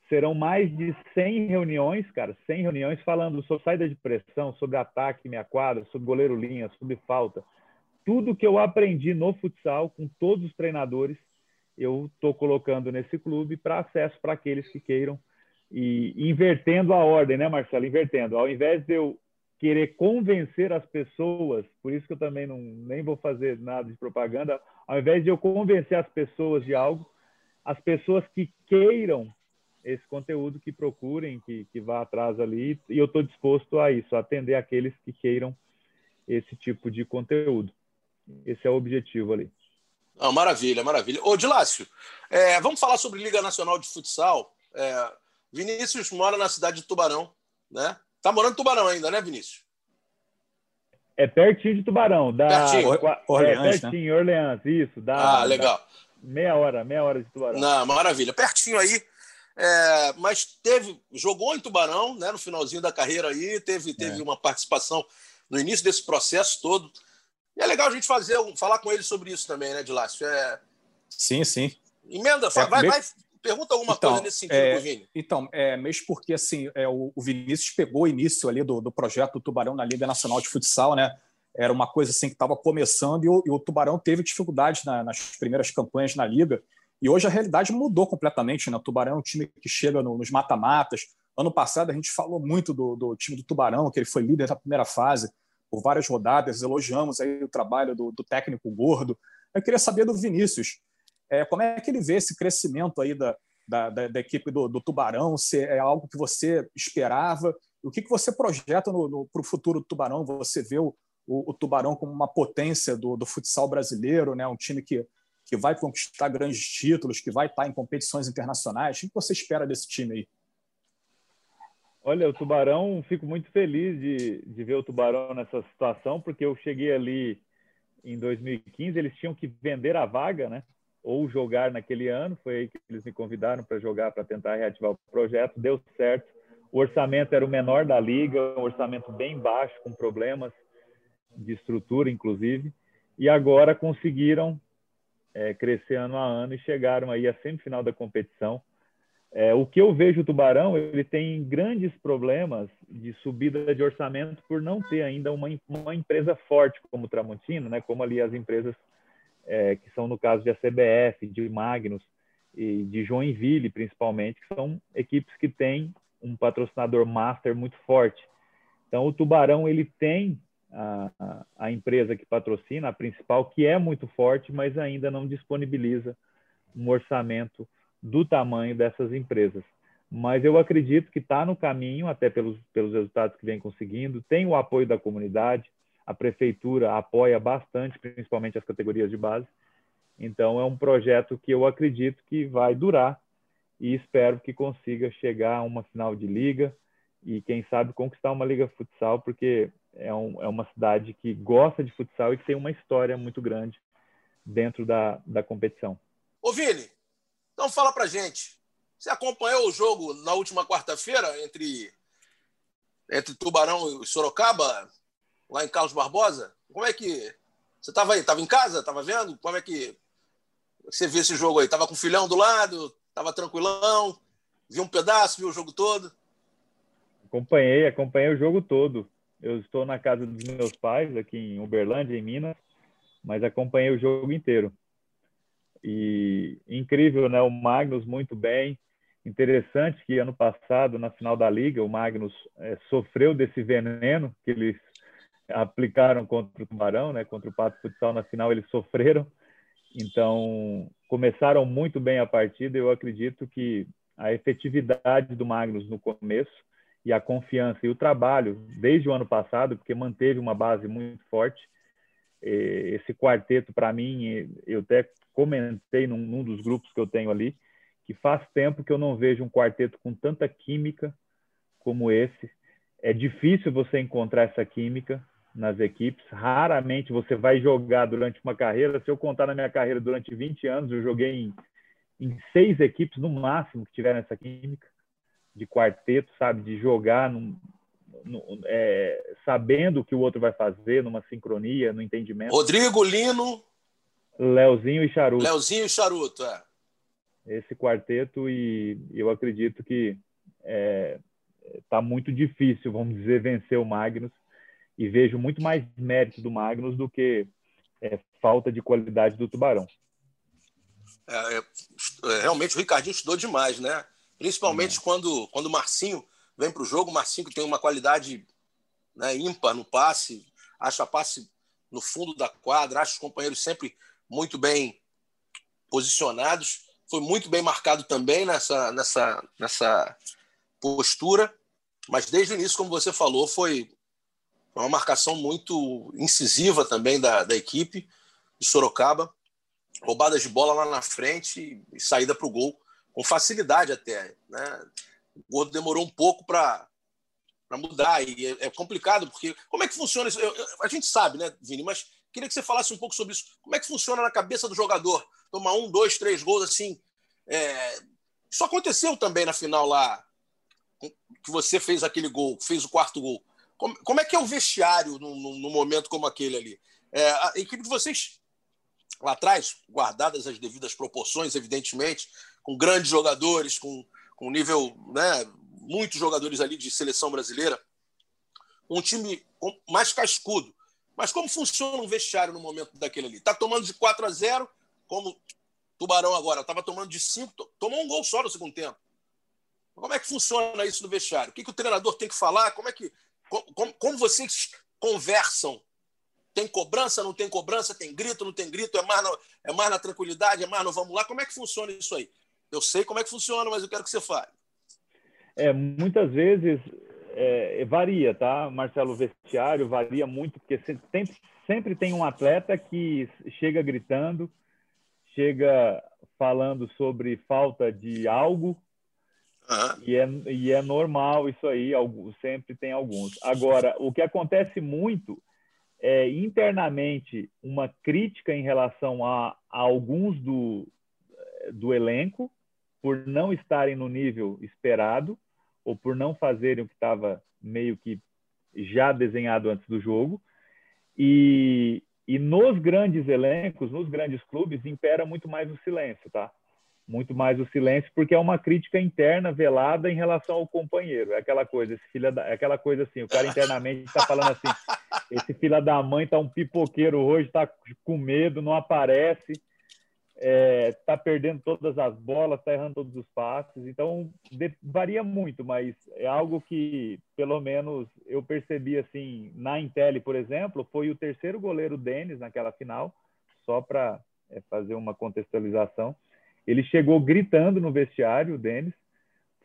Serão mais de 100 reuniões, cara, 100 reuniões falando sobre saída de pressão, sobre ataque meia quadra, sobre goleiro linha, sobre falta. Tudo que eu aprendi no futsal com todos os treinadores, eu estou colocando nesse clube para acesso para aqueles que queiram e invertendo a ordem, né, Marcelo? Invertendo. Ao invés de eu querer convencer as pessoas, por isso que eu também não, nem vou fazer nada de propaganda, ao invés de eu convencer as pessoas de algo, as pessoas que queiram esse conteúdo, que procurem, que, que vá atrás ali, e eu estou disposto a isso, atender aqueles que queiram esse tipo de conteúdo. Esse é o objetivo ali. Ah, maravilha, maravilha. Ô, Dilácio, é, vamos falar sobre Liga Nacional de Futsal. É, Vinícius mora na cidade de Tubarão, né? Tá morando em Tubarão ainda, né, Vinícius? É pertinho de Tubarão. Da, pertinho. Orleans, é, pertinho, né? Orleans, isso. Da, ah, legal. Da meia hora, meia hora de Tubarão. Não, maravilha. Pertinho aí. É, mas teve, jogou em Tubarão, né, no finalzinho da carreira aí, teve, teve é. uma participação no início desse processo todo. E é legal a gente fazer, falar com ele sobre isso também, né, Dilácio? É... Sim, sim. Emenda, é, vai, vai, Pergunta alguma então, coisa nesse sentido, é, Vini. Então, é, mesmo porque assim, é, o, o Vinícius pegou o início ali do, do projeto do Tubarão na Liga Nacional de Futsal, né? Era uma coisa assim que estava começando e o, e o, Tubarão teve dificuldades na, nas primeiras campanhas na Liga. E hoje a realidade mudou completamente. Né? O Tubarão é um time que chega no, nos mata-matas. Ano passado a gente falou muito do, do, time do Tubarão, que ele foi líder da primeira fase por várias rodadas. Elogiamos aí o trabalho do, do técnico Gordo. Eu queria saber do Vinícius. É, como é que ele vê esse crescimento aí da, da, da, da equipe do, do, Tubarão? Se é algo que você esperava? O que, que você projeta para o futuro do Tubarão? Você vê o, o, o Tubarão como uma potência do, do, futsal brasileiro, né? um time que, que vai conquistar grandes títulos, que vai estar em competições internacionais. O que você espera desse time aí? Olha, o Tubarão, fico muito feliz de, de ver o Tubarão nessa situação, porque eu cheguei ali em 2015, eles tinham que vender a vaga, né? Ou jogar naquele ano. Foi aí que eles me convidaram para jogar, para tentar reativar o projeto. Deu certo. O orçamento era o menor da liga, um orçamento bem baixo, com problemas de estrutura, inclusive. E agora conseguiram é, crescer ano a ano e chegaram aí à semifinal da competição. É, o que eu vejo o Tubarão, ele tem grandes problemas de subida de orçamento por não ter ainda uma, uma empresa forte como o Tramontino, né? como ali as empresas é, que são no caso de ACBF, de Magnus e de Joinville, principalmente, que são equipes que têm um patrocinador master muito forte. Então, o Tubarão ele tem a, a, empresa que patrocina, a principal, que é muito forte, mas ainda não disponibiliza um orçamento do tamanho dessas empresas. Mas eu acredito que está no caminho, até pelos, pelos resultados que vem conseguindo, tem o apoio da comunidade, a prefeitura apoia bastante, principalmente as categorias de base. Então, é um projeto que eu acredito que vai durar e espero que consiga chegar a uma final de liga e, quem sabe, conquistar uma liga futsal, porque é, um, é uma cidade que gosta de futsal e que tem uma história muito grande dentro da, da competição. Ô, Vini, então fala pra gente. Você acompanhou o jogo na última quarta-feira entre, entre Tubarão e Sorocaba? Lá em Carlos Barbosa. Como é que. Você estava aí? Estava em casa? Estava vendo? Como é que você viu esse jogo aí? Estava com o filhão do lado? Estava tranquilão? Viu um pedaço? Viu o jogo todo? Acompanhei, acompanhei o jogo todo. Eu estou na casa dos meus pais, aqui em Uberlândia, em Minas, mas acompanhei o jogo inteiro. E incrível, né? O Magnus muito bem. Interessante que ano passado, na final da Liga, o Magnus é, sofreu desse veneno que eles aplicaram contra o Tubarão, né? Contra o Pato Futsal na final eles sofreram. Então, começaram muito bem a partida. Eu acredito que a efetividade do Magnus no começo e a confiança e o trabalho desde o ano passado, porque manteve uma base muito forte. Esse quarteto, para mim, eu até comentei num, num dos grupos que eu tenho ali, que faz tempo que eu não vejo um quarteto com tanta química como esse. É difícil você encontrar essa química nas equipes. Raramente você vai jogar durante uma carreira. Se eu contar na minha carreira durante 20 anos, eu joguei em, em seis equipes no máximo que tiveram essa química de quarteto, sabe? De jogar num, no, é, sabendo o que o outro vai fazer, numa sincronia, no entendimento. Rodrigo, Lino. Leozinho e Charuto. Leozinho e Charuto, é. Esse quarteto, e eu acredito que está é, tá muito difícil, vamos dizer, vencer o Magnus. E vejo muito mais mérito do Magnus do que é, falta de qualidade do Tubarão. É, é, é realmente o Ricardinho estudou demais, né? Principalmente quando, quando o Marcinho vem para o jogo, o Marcinho que tem uma qualidade né, ímpar no passe, acha passe no fundo da quadra, acha os companheiros sempre muito bem posicionados. Foi muito bem marcado também nessa, nessa, nessa postura, mas desde o início, como você falou, foi uma marcação muito incisiva também da, da equipe de Sorocaba. Roubadas de bola lá na frente e saída para o gol com facilidade até. Né? O Gordo demorou um pouco para mudar e é, é, complicado porque como é que funciona isso? Eu, eu, a gente sabe, né, Vini? Mas queria que você falasse um pouco sobre isso. Como é que funciona na cabeça do jogador? Tomar um, dois, três gols assim. É... Isso aconteceu também na final lá, que você fez aquele gol, fez o quarto gol. Como, como é que é o vestiário num, momento como aquele ali? É, a equipe de vocês lá atrás, guardadas as devidas proporções, evidentemente, com grandes jogadores, com, com nível, né, muitos jogadores ali de seleção brasileira, um time mais cascudo. Mas como funciona um vestiário no momento daquele ali? Está tomando de 4 a 0, como Tubarão agora, estava tomando de 5, tomou um gol só no segundo tempo. Como é que funciona isso no vestiário? O que, que o treinador tem que falar? Como é que como, como vocês conversam tem cobrança, não tem cobrança, tem grito, não tem grito, é mais, na, é mais na tranquilidade, é mais no vamos lá. Como é que funciona isso aí? Eu sei como é que funciona, mas eu quero que você fale. É, muitas vezes é, varia, tá, Marcelo? O vestiário varia muito, porque sempre, sempre tem um atleta que chega gritando, chega falando sobre falta de algo, uhum. e, é, e é normal isso aí, sempre tem alguns. Agora, o que acontece muito é internamente uma crítica em relação a, a alguns do, do elenco, por não estarem no nível esperado ou por não fazerem o que estava meio que já desenhado antes do jogo. E, e nos grandes elencos, nos grandes clubes, impera muito mais o silêncio, tá? Muito mais o silêncio, porque é uma crítica interna velada em relação ao companheiro. É aquela coisa, esse filho da, é aquela coisa assim, o cara internamente está falando assim, esse filho da mãe tá um pipoqueiro hoje, tá com medo, não aparece está é, tá perdendo todas as bolas, está errando todos os passes. Então, de, varia muito, mas é algo que, pelo menos, eu percebi assim, na Intel, por exemplo, foi o terceiro goleiro Denis naquela final, só para é, fazer uma contextualização. Ele chegou gritando no vestiário, o Denis,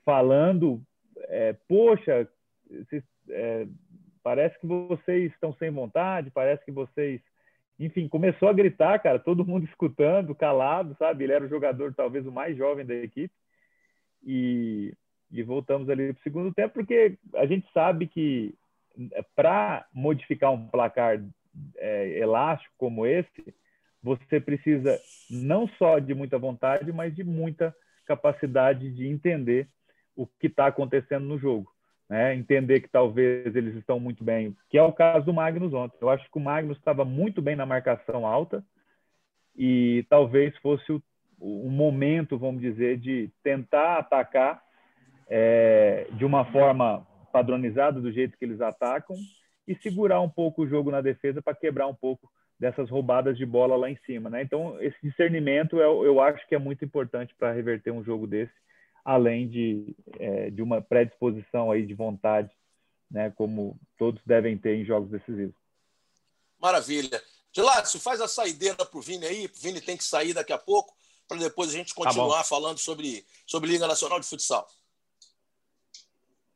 falando: é, Poxa, é, parece que vocês estão sem vontade, parece que vocês enfim, começou a gritar, cara, todo mundo escutando, calado, sabe? Ele era o jogador talvez o mais jovem da equipe. E, e voltamos ali para o segundo tempo, porque a gente sabe que é, para modificar um placar é, elástico como esse, você precisa não só de muita vontade, mas de muita capacidade de entender o que está acontecendo no jogo né? entender que talvez eles estão muito bem, que é o caso do Magnus ontem. Eu acho que o Magnus estava muito bem na marcação alta e talvez fosse o, o momento, vamos dizer, de tentar atacar é, de uma forma padronizada do jeito que eles atacam e segurar um pouco o jogo na defesa para quebrar um pouco dessas roubadas de bola lá em cima, né? Então esse discernimento eu, eu acho que é muito importante para reverter um jogo desse além de, é, de uma predisposição aí de vontade, né, como todos devem ter em jogos decisivos. Maravilha. Gelácio, faz a saideira para o Vini aí, o Vini tem que sair daqui a pouco, para depois a gente tá continuar tá falando sobre, sobre Liga Nacional de Futsal.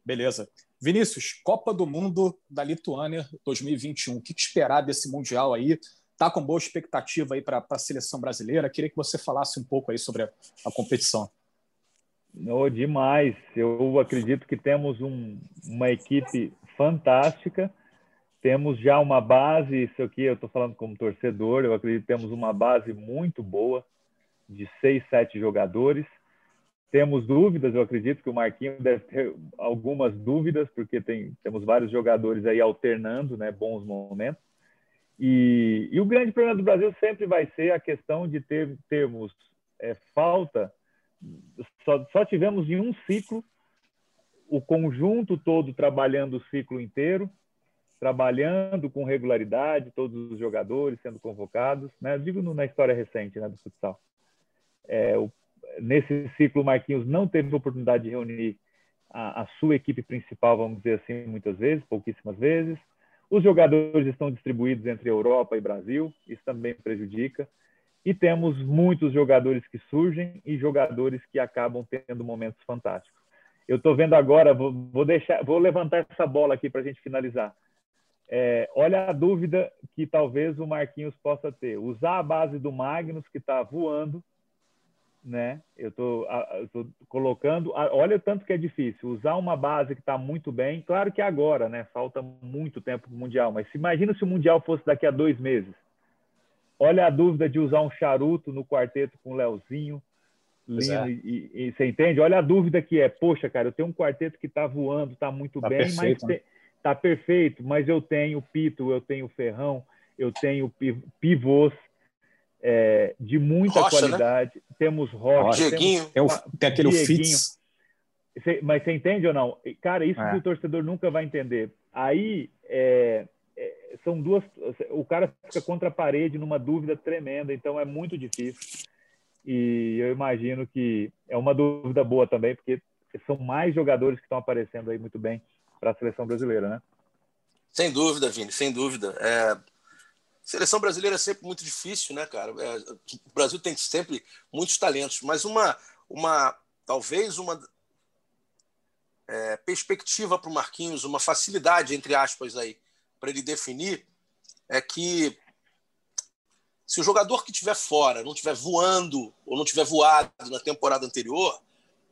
Beleza. Vinícius, Copa do Mundo da Lituânia 2021. O que esperar desse Mundial aí? Tá com boa expectativa aí para a seleção brasileira? Queria que você falasse um pouco aí sobre a, a competição. Oh, demais. Eu acredito que temos um, uma equipe fantástica. Temos já uma base, isso aqui eu estou falando como torcedor, eu acredito que temos uma base muito boa, de seis, sete jogadores. Temos dúvidas, eu acredito que o Marquinhos deve ter algumas dúvidas, porque tem, temos vários jogadores aí alternando né, bons momentos. E, e o grande problema do Brasil sempre vai ser a questão de ter, termos é, falta. Só, só tivemos em um ciclo o conjunto todo trabalhando o ciclo inteiro, trabalhando com regularidade, todos os jogadores sendo convocados, né? Eu digo na história recente né, do futsal. É, o, nesse ciclo, Marquinhos não teve oportunidade de reunir a, a, sua equipe principal, vamos dizer assim, muitas vezes, pouquíssimas vezes. Os jogadores estão distribuídos entre Europa e Brasil, isso também prejudica. E temos muitos jogadores que surgem e jogadores que acabam tendo momentos fantásticos. Eu estou vendo agora, vou, vou, deixar, vou levantar essa bola aqui para a gente finalizar. É, olha a dúvida que talvez o Marquinhos possa ter. Usar a base do Magnus, que está voando, né? Eu estou colocando. Olha o tanto que é difícil. Usar uma base que está muito bem. Claro que é agora, né? Falta muito tempo para o Mundial. Mas imagina se o Mundial fosse daqui a dois meses. Olha a dúvida de usar um charuto no quarteto com o Leozinho, Lino, é. e, e, você entende? Olha a dúvida que é, poxa, cara, eu tenho um quarteto que está voando, está muito tá bem, perfeito, mas está né? perfeito, mas eu tenho Pito, eu tenho Ferrão, eu tenho pivôs é, de muita Rocha, né? qualidade, né? temos Rocha, Dieguinho. Temos, tem, tem aquele Fitz. mas você entende ou não? Cara, isso é. que o torcedor nunca vai entender. Aí é, é, são duas. O cara fica contra a parede numa dúvida tremenda, então é muito difícil. E eu imagino que é uma dúvida boa também, porque são mais jogadores que estão aparecendo aí muito bem para a seleção brasileira, né? Sem dúvida, Vini, sem dúvida. É... Seleção brasileira é sempre muito difícil, né, cara? É... O Brasil tem sempre muitos talentos, mas uma, uma talvez uma é, perspectiva para o Marquinhos, uma facilidade, entre aspas, aí, para ele definir, é que se o jogador que estiver fora não estiver voando ou não tiver voado na temporada anterior,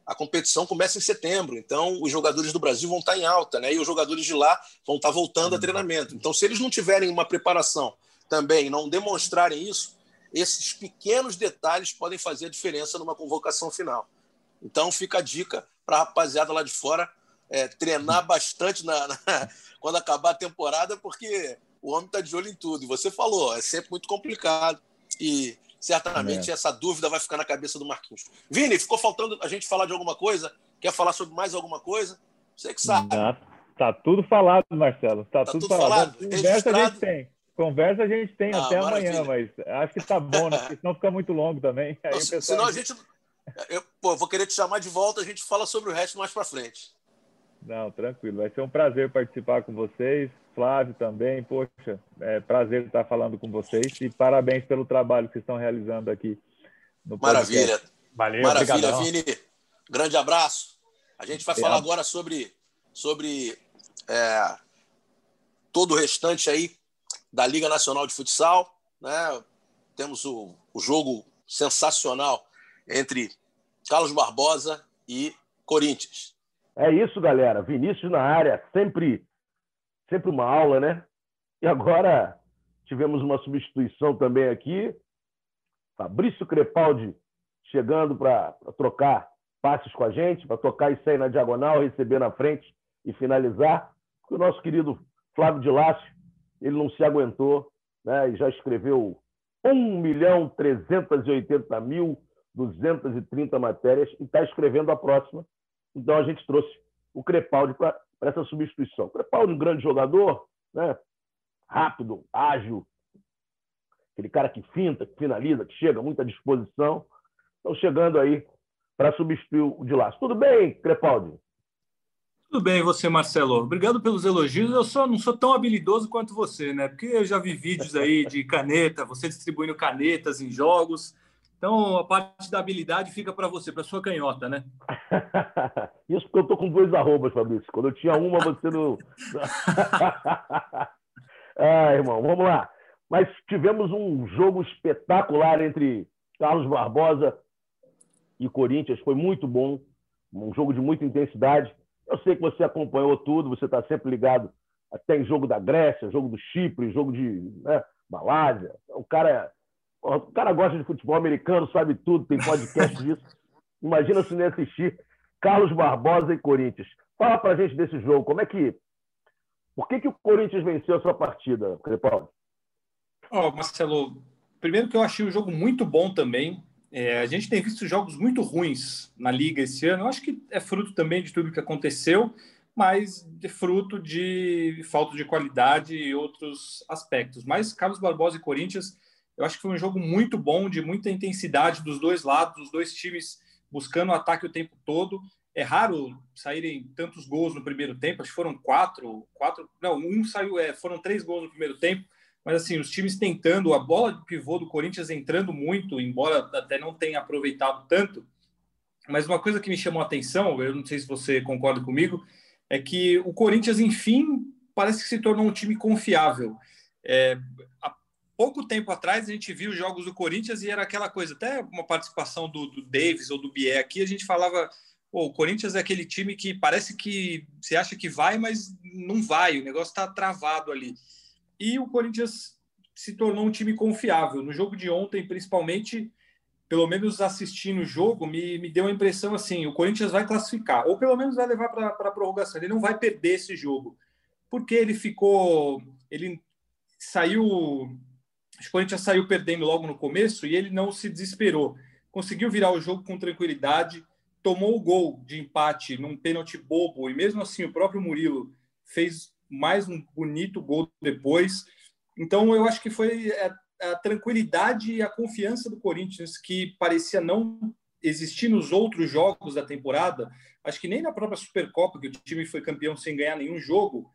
a competição começa em setembro. Então, os jogadores do Brasil vão estar em alta, né? E os jogadores de lá vão estar voltando a uhum. treinamento. Então, se eles não tiverem uma preparação também, não demonstrarem isso, esses pequenos detalhes podem fazer a diferença numa convocação final. Então, fica a dica para a rapaziada lá de fora é, treinar bastante na, na, quando acabar a temporada, porque o homem está de olho em tudo. E você falou, é sempre muito complicado. E certamente é. essa dúvida vai ficar na cabeça do Marquinhos. Vini, ficou faltando a gente falar de alguma coisa? Quer falar sobre mais alguma coisa? Você que sabe. Tá, tá tudo falado, Marcelo. Tá, tá tudo, tudo, falado. falado. A gente tem. Conversa a gente tem ah, até maravilha. amanhã, mas acho que tá bom, né? Porque senão fica muito longo também. Aí Não, senão a gente. Eu pô, vou querer te chamar de volta, a gente fala sobre o resto mais para frente. Não, tranquilo. Vai ser um prazer participar com vocês. Flávio também, poxa, é prazer estar falando com vocês e parabéns pelo trabalho que estão realizando aqui no Maravilha. Valeu, Maravilha, obrigadão. Vini. Grande abraço. A gente vai falar agora sobre, sobre é, todo o restante aí da Liga Nacional de Futsal. Né? Temos o, o jogo sensacional entre Carlos Barbosa e Corinthians. É isso, galera. Vinícius na área, sempre sempre uma aula, né? E agora tivemos uma substituição também aqui. Fabrício Crepaldi chegando para trocar passes com a gente, para tocar e sair na diagonal, receber na frente e finalizar. O nosso querido Flávio de Lácio, ele não se aguentou né, e já escreveu 1 milhão 380 mil 230 matérias e está escrevendo a próxima. Então a gente trouxe o Crepaldi para essa substituição. Crepaldi, um grande jogador, né? rápido, ágil, aquele cara que finta, que finaliza, que chega, muita disposição. Estão chegando aí para substituir o de Laço. Tudo bem, Crepaldi? Tudo bem, você, Marcelo. Obrigado pelos elogios. Eu só não sou tão habilidoso quanto você, né? Porque eu já vi vídeos aí de caneta, você distribuindo canetas em jogos. Então, a parte da habilidade fica para você, para sua canhota, né? Isso porque eu tô com dois arrobas, Fabrício. Quando eu tinha uma, você não. ah, irmão, vamos lá. Mas tivemos um jogo espetacular entre Carlos Barbosa e Corinthians. Foi muito bom. Um jogo de muita intensidade. Eu sei que você acompanhou tudo, você está sempre ligado até em jogo da Grécia, jogo do Chipre, jogo de né, Malásia. O cara o cara gosta de futebol americano, sabe tudo, tem podcast disso. Imagina se nem assistir Carlos Barbosa e Corinthians. Fala pra gente desse jogo. Como é que. Por que, que o Corinthians venceu a sua partida, Crepaldi? Oh, Marcelo, primeiro que eu achei o jogo muito bom também. É, a gente tem visto jogos muito ruins na liga esse ano. Eu acho que é fruto também de tudo que aconteceu, mas de fruto de falta de qualidade e outros aspectos. Mas Carlos Barbosa e Corinthians, eu acho que foi um jogo muito bom, de muita intensidade dos dois lados, os dois times buscando o ataque o tempo todo. É raro saírem tantos gols no primeiro tempo, acho que foram quatro, quatro, não, um saiu, é, foram três gols no primeiro tempo mas assim, os times tentando, a bola de pivô do Corinthians entrando muito, embora até não tenha aproveitado tanto. Mas uma coisa que me chamou a atenção, eu não sei se você concorda comigo, é que o Corinthians, enfim, parece que se tornou um time confiável. É, há pouco tempo atrás a gente viu jogos do Corinthians e era aquela coisa, até uma participação do, do Davis ou do Bier aqui, a gente falava, o Corinthians é aquele time que parece que você acha que vai, mas não vai, o negócio está travado ali. E o Corinthians se tornou um time confiável. No jogo de ontem, principalmente, pelo menos assistindo o jogo, me, me deu a impressão assim: o Corinthians vai classificar, ou pelo menos vai levar para a prorrogação. Ele não vai perder esse jogo, porque ele ficou. Ele saiu. O Corinthians saiu perdendo logo no começo e ele não se desesperou. Conseguiu virar o jogo com tranquilidade, tomou o gol de empate num pênalti bobo, e mesmo assim o próprio Murilo fez mais um bonito gol depois. Então, eu acho que foi a, a tranquilidade e a confiança do Corinthians que parecia não existir nos outros jogos da temporada. Acho que nem na própria Supercopa, que o time foi campeão sem ganhar nenhum jogo,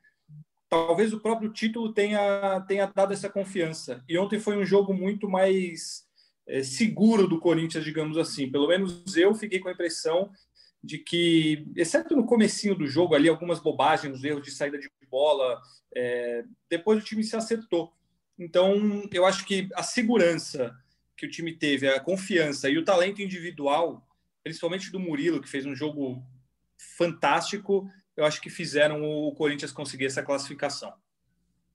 talvez o próprio título tenha, tenha dado essa confiança. E ontem foi um jogo muito mais é, seguro do Corinthians, digamos assim. Pelo menos eu fiquei com a impressão de que, exceto no comecinho do jogo ali, algumas bobagens, os erros de saída de bola, é, depois o time se acertou. Então, eu acho que a segurança que o time teve, a confiança e o talento individual, principalmente do Murilo, que fez um jogo fantástico, eu acho que fizeram o Corinthians conseguir essa classificação.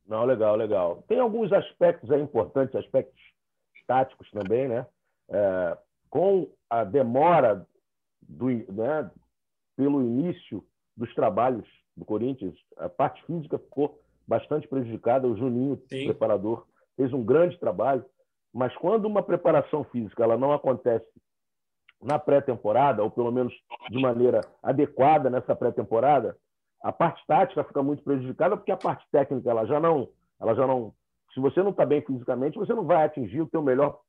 Não, legal, legal. Tem alguns aspectos aí importantes, aspectos táticos também, né? É, com a demora do, né, pelo início dos trabalhos do Corinthians, a parte física ficou bastante prejudicada. O Juninho, Sim. preparador, fez um grande trabalho, mas quando uma preparação física ela não acontece na pré-temporada, ou pelo menos de maneira adequada nessa pré-temporada, a parte tática fica muito prejudicada porque a parte técnica ela já não, ela já não, se você não está bem fisicamente, você não vai atingir o teu melhor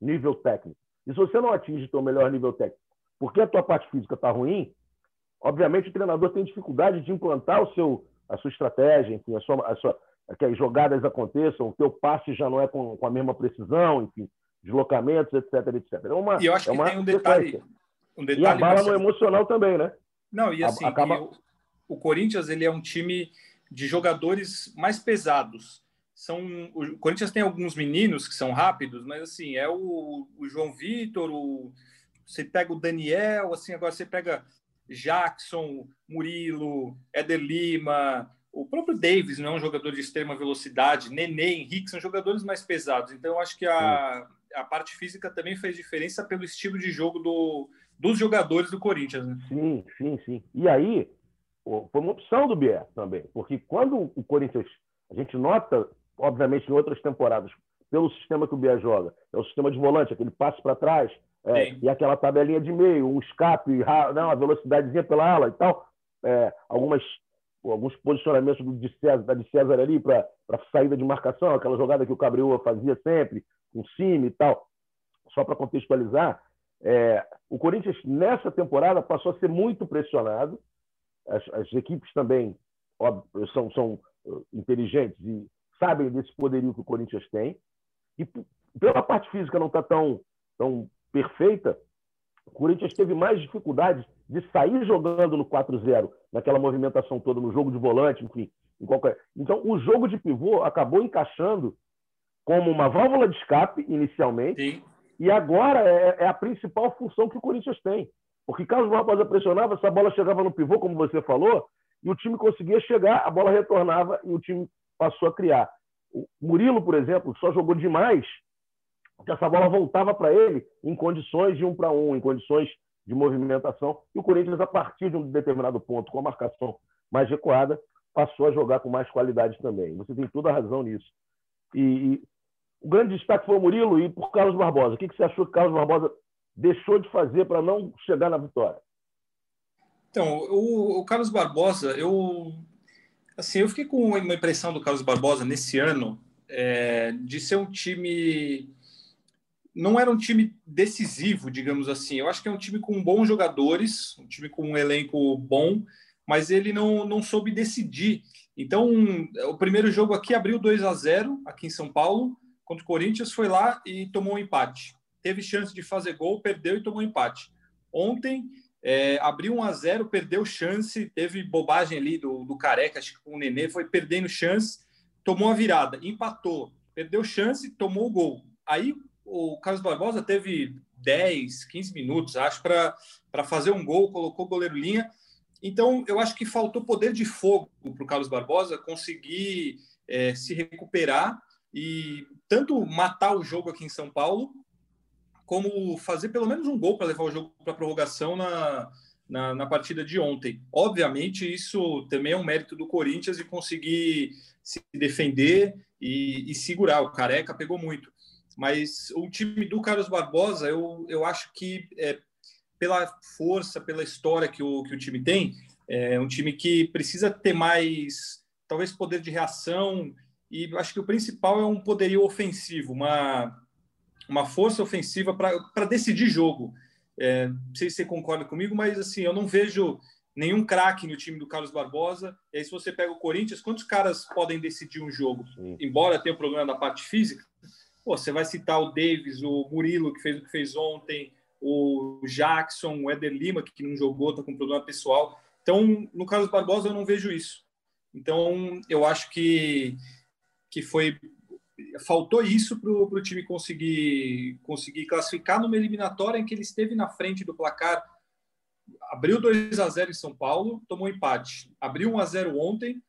nível técnico. E se você não atinge o teu melhor nível técnico porque a tua parte física está ruim, obviamente o treinador tem dificuldade de implantar o seu, a sua estratégia, enfim, a sua, a sua, que as jogadas aconteçam, o teu passe já não é com, com a mesma precisão, enfim, deslocamentos, etc, etc. É uma, e eu acho é que tem um detalhe, um detalhe... E abala no emocional também, né? Não, e assim, Acaba... o, o Corinthians ele é um time de jogadores mais pesados. São, o Corinthians tem alguns meninos que são rápidos, mas assim, é o, o João Vitor, o você pega o Daniel, assim, agora você pega Jackson, Murilo, Éder Lima, o próprio Davis não é um jogador de extrema velocidade, Nenê, Henrique são jogadores mais pesados. Então, eu acho que a, a parte física também fez diferença pelo estilo de jogo do, dos jogadores do Corinthians. Né? Sim, sim, sim. E aí, foi uma opção do Bier também, porque quando o Corinthians, a gente nota, obviamente, em outras temporadas, pelo sistema que o Bier joga, é o sistema de volante, aquele passe para trás, é, e aquela tabelinha de meio, um escape, não, a velocidadezinha pela ala e tal. É, algumas, alguns posicionamentos do, de César, da de César ali para saída de marcação, aquela jogada que o Cabriúa fazia sempre, com cima e tal. Só para contextualizar, é, o Corinthians nessa temporada passou a ser muito pressionado. As, as equipes também óbvio, são, são uh, inteligentes e sabem desse poderio que o Corinthians tem. E pela parte física não está tão, tão perfeita, o Corinthians teve mais dificuldade de sair jogando no 4-0, naquela movimentação toda, no jogo de volante, enfim. Em qualquer... Então, o jogo de pivô acabou encaixando como uma válvula de escape, inicialmente, Sim. e agora é, é, a principal função que o Corinthians tem. Porque Carlos Barbosa pressionava, essa bola chegava no pivô, como você falou, e o time conseguia chegar, a bola retornava e o time passou a criar. O Murilo, por exemplo, só jogou demais que essa bola voltava para ele em condições de um para um, em condições de movimentação. E o Corinthians, a partir de um determinado ponto, com a marcação mais recuada, passou a jogar com mais qualidade também. Você tem toda a razão nisso. E, e o grande destaque foi o Murilo e por Carlos Barbosa. O que, que você achou que Carlos Barbosa deixou de fazer para não chegar na vitória? Então, o, o, Carlos Barbosa, eu assim, eu fiquei com uma impressão do Carlos Barbosa nesse ano é, de ser um time não era um time decisivo, digamos assim. Eu acho que é um time com bons jogadores, um time com um elenco bom, mas ele não, não soube decidir. Então, o primeiro jogo aqui abriu 2 a 0 aqui em São Paulo, contra o Corinthians, foi lá e tomou um empate. Teve chance de fazer gol, perdeu e tomou um empate. Ontem, é, abriu 1 a 0 perdeu chance, teve bobagem ali do, do Careca, acho que com o Nenê, foi perdendo chance, tomou a virada, empatou, perdeu chance, tomou o gol. Aí o Carlos Barbosa teve 10, 15 minutos, acho, para fazer um gol, colocou o goleiro linha. Então, eu acho que faltou poder de fogo para o Carlos Barbosa conseguir é, se recuperar e tanto matar o jogo aqui em São Paulo, como fazer pelo menos um gol para levar o jogo para prorrogação na, na, na, partida de ontem. Obviamente, isso também é um mérito do Corinthians de conseguir se defender e, e segurar. O Careca pegou muito. Mas o time do Carlos Barbosa, eu, eu acho que é, pela força, pela história que o, que o time tem, é um time que precisa ter mais, talvez, poder de reação. E acho que o principal é um poderio ofensivo, uma, uma força ofensiva para decidir jogo. É, não sei se você concorda comigo, mas assim, eu não vejo nenhum craque no time do Carlos Barbosa. E aí, se você pega o Corinthians, quantos caras podem decidir um jogo? Sim. Embora tenha o problema da parte física, Pô, você vai citar o Davis, o Murilo, que fez o que fez ontem, o Jackson, o Éder Lima, que não jogou, está com problema pessoal. Então, no Carlos Barbosa, eu não vejo isso. Então, eu acho que, que foi faltou isso para o time conseguir, conseguir classificar numa eliminatória em que ele esteve na frente do placar. Abriu 2 a 0 em São Paulo, tomou empate. Abriu 1 a 0 ontem,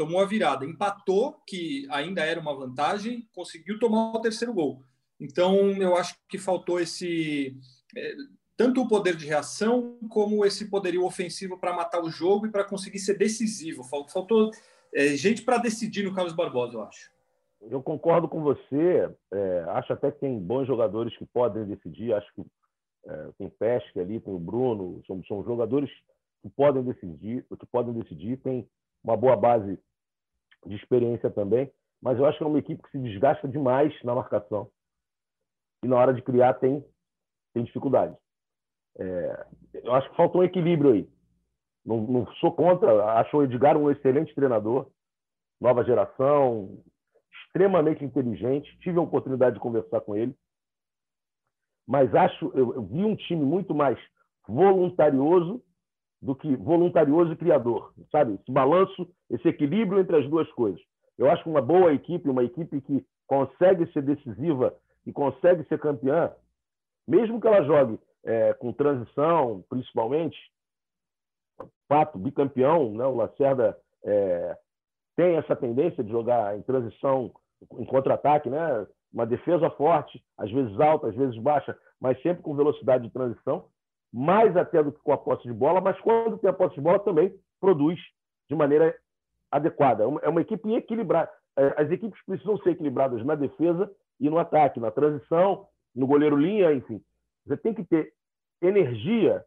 tomou a virada, empatou, que ainda era uma vantagem, conseguiu tomar o terceiro gol. Então, eu acho que faltou esse. É, tanto o poder de reação, como esse poderio ofensivo para matar o jogo e para conseguir ser decisivo. Faltou é, gente para decidir no Carlos Barbosa, eu acho. Eu concordo com você. É, acho até que tem bons jogadores que podem decidir. Acho que é, tem Pesca ali, tem o Bruno. São, são jogadores que podem decidir, que podem decidir. Tem uma boa base de experiência também, mas eu acho que é uma equipe que se desgasta demais na marcação e na hora de criar tem, tem dificuldade. É, eu acho que faltou um equilíbrio aí. Não, não sou contra, acho o Edgar um excelente treinador, nova geração, extremamente inteligente. Tive a oportunidade de conversar com ele, mas acho eu, eu vi um time muito mais voluntarioso do que voluntarioso e criador, sabe? Esse balanço, esse equilíbrio entre as duas coisas. Eu acho que uma boa equipe, uma equipe que consegue ser decisiva e consegue ser campeã, mesmo que ela jogue é, com transição, principalmente, fato bicampeão, né? o Lacerda é, tem essa tendência de jogar em transição, em contra-ataque, né? uma defesa forte, às vezes alta, às vezes baixa, mas sempre com velocidade de transição mais até do que com a posse de bola, mas quando tem a posse de bola também produz de maneira adequada. É uma é equipe equilibrada. É, as equipes precisam ser equilibradas na defesa e no ataque, na transição, no goleiro linha, enfim. Você tem que ter energia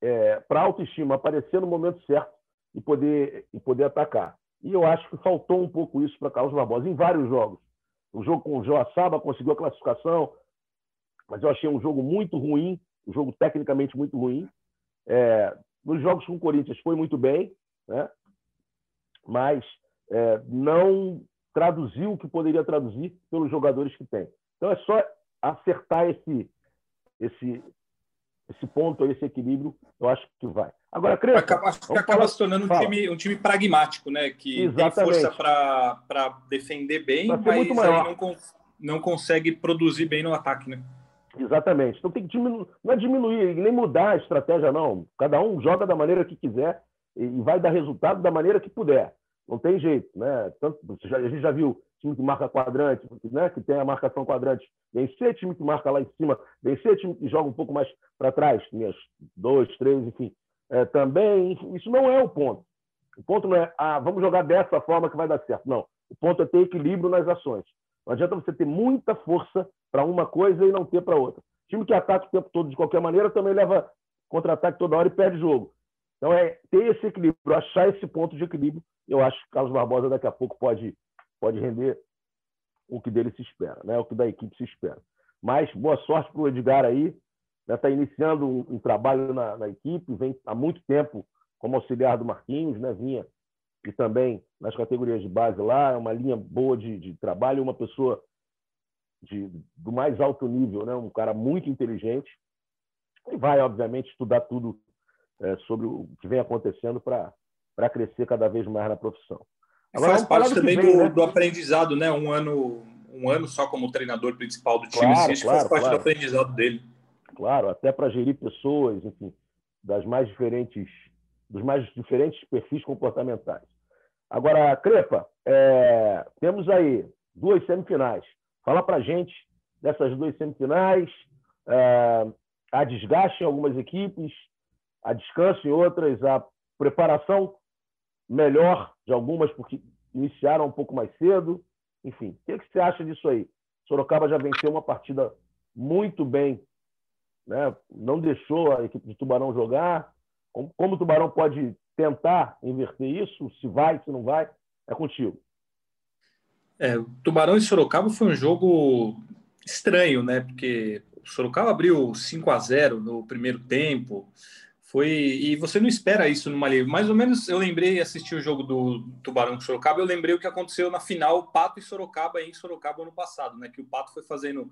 é, para a autoestima aparecer no momento certo e poder, e poder atacar. E eu acho que faltou um pouco isso para Carlos Barbosa em vários jogos. O jogo com o Joaçaba conseguiu a classificação, mas eu achei um jogo muito ruim um jogo tecnicamente muito ruim. É, nos jogos com o Corinthians foi muito bem, né? mas é, não traduziu o que poderia traduzir pelos jogadores que tem. Então é só acertar esse, esse, esse ponto, esse equilíbrio, eu acho que vai. Agora, Crespo, acaba, acho que acaba se tornando um time, um time pragmático, né? que Exatamente. tem força para defender bem, mas aí não, não consegue produzir bem no ataque. Né? Exatamente. Então tem que diminuir, não é diminuir nem mudar a estratégia, não. Cada um joga da maneira que quiser e vai dar resultado da maneira que puder. Não tem jeito, né? Tanto, a gente já viu time que marca quadrante, né? que tem a marcação quadrante, vencer time que marca lá em cima, vencer time que joga um pouco mais para trás, minhas dois, três, enfim. É, também, isso não é o ponto. O ponto não é, ah, vamos jogar dessa forma que vai dar certo. Não. O ponto é ter equilíbrio nas ações. Não adianta você ter muita força para uma coisa e não ter para outra. Time que ataca o tempo todo de qualquer maneira também leva contra-ataque toda hora e perde jogo. Então é ter esse equilíbrio, achar esse ponto de equilíbrio. Eu acho que Carlos Barbosa daqui a pouco pode, pode render o que dele se espera, né? o que da equipe se espera. Mas boa sorte para o Edgar aí. Está né? iniciando um, um trabalho na, na, equipe, vem há muito tempo como auxiliar do Marquinhos, né? vinha e também nas categorias de base lá, é uma linha boa de, de trabalho, uma pessoa de, do mais alto nível, né? um cara muito inteligente, e vai, obviamente, estudar tudo é, sobre o que vem acontecendo para crescer cada vez mais na profissão. Agora, faz parte também vem, do, né? do, aprendizado, né? Um ano, um ano só como treinador principal do time, claro, claro, faz parte claro. do aprendizado dele. Claro, até para gerir pessoas, enfim, das mais diferentes, dos mais diferentes perfis comportamentais. Agora, Crepa, é, temos aí duas semifinais. Fala para gente dessas duas semifinais, é, a desgaste em algumas equipes, a descanso em outras, a preparação melhor de algumas, porque iniciaram um pouco mais cedo. Enfim, o que, que você acha disso aí? Sorocaba já venceu uma partida muito bem, né? não deixou a equipe de Tubarão jogar. Como, como o Tubarão pode tentar inverter isso? Se vai, se não vai, é contigo. É, Tubarão e Sorocaba foi um jogo estranho, né? Porque o Sorocaba abriu 5 a 0 no primeiro tempo, foi e você não espera isso numa liga. Mais ou menos eu lembrei, assisti o jogo do Tubarão com Sorocaba, eu lembrei o que aconteceu na final Pato e Sorocaba em Sorocaba ano passado, né? Que o Pato foi fazendo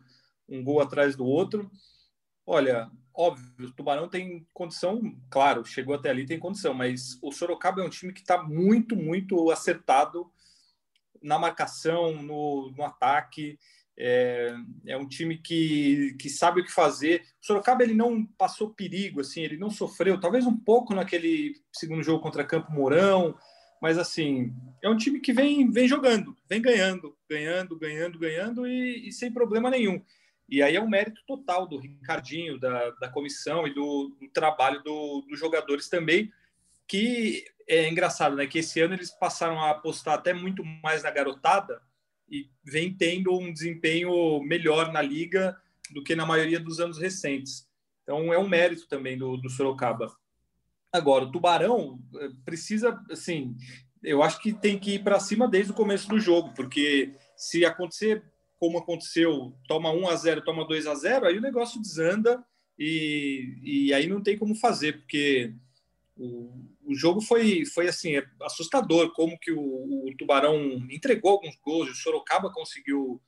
um gol atrás do outro. Olha, óbvio, o Tubarão tem condição, claro, chegou até ali tem condição, mas o Sorocaba é um time que está muito, muito acertado na marcação, no, no ataque. É, é, um time que, que sabe o que fazer. O Sorocaba ele não passou perigo, assim, ele não sofreu, talvez um pouco naquele segundo jogo contra Campo Mourão, mas assim é um time que vem, vem jogando, vem ganhando, ganhando, ganhando, ganhando e, e sem problema nenhum. E aí é um mérito total do Ricardinho, da, da comissão e do, do trabalho do, dos jogadores também, que é engraçado, né? Que esse ano eles passaram a apostar até muito mais na garotada e vem tendo um desempenho melhor na liga do que na maioria dos anos recentes. Então é um mérito também do, do Sorocaba. Agora, o Tubarão eh, precisa, assim, eu acho que tem que ir para cima desde o começo do jogo, porque se acontecer como aconteceu, toma 1 a 0 toma 2 a 0 aí o negócio desanda e, e aí não tem como fazer, porque o, o jogo foi, foi assim, é assustador como que o, o, Tubarão entregou alguns gols, o Sorocaba conseguiu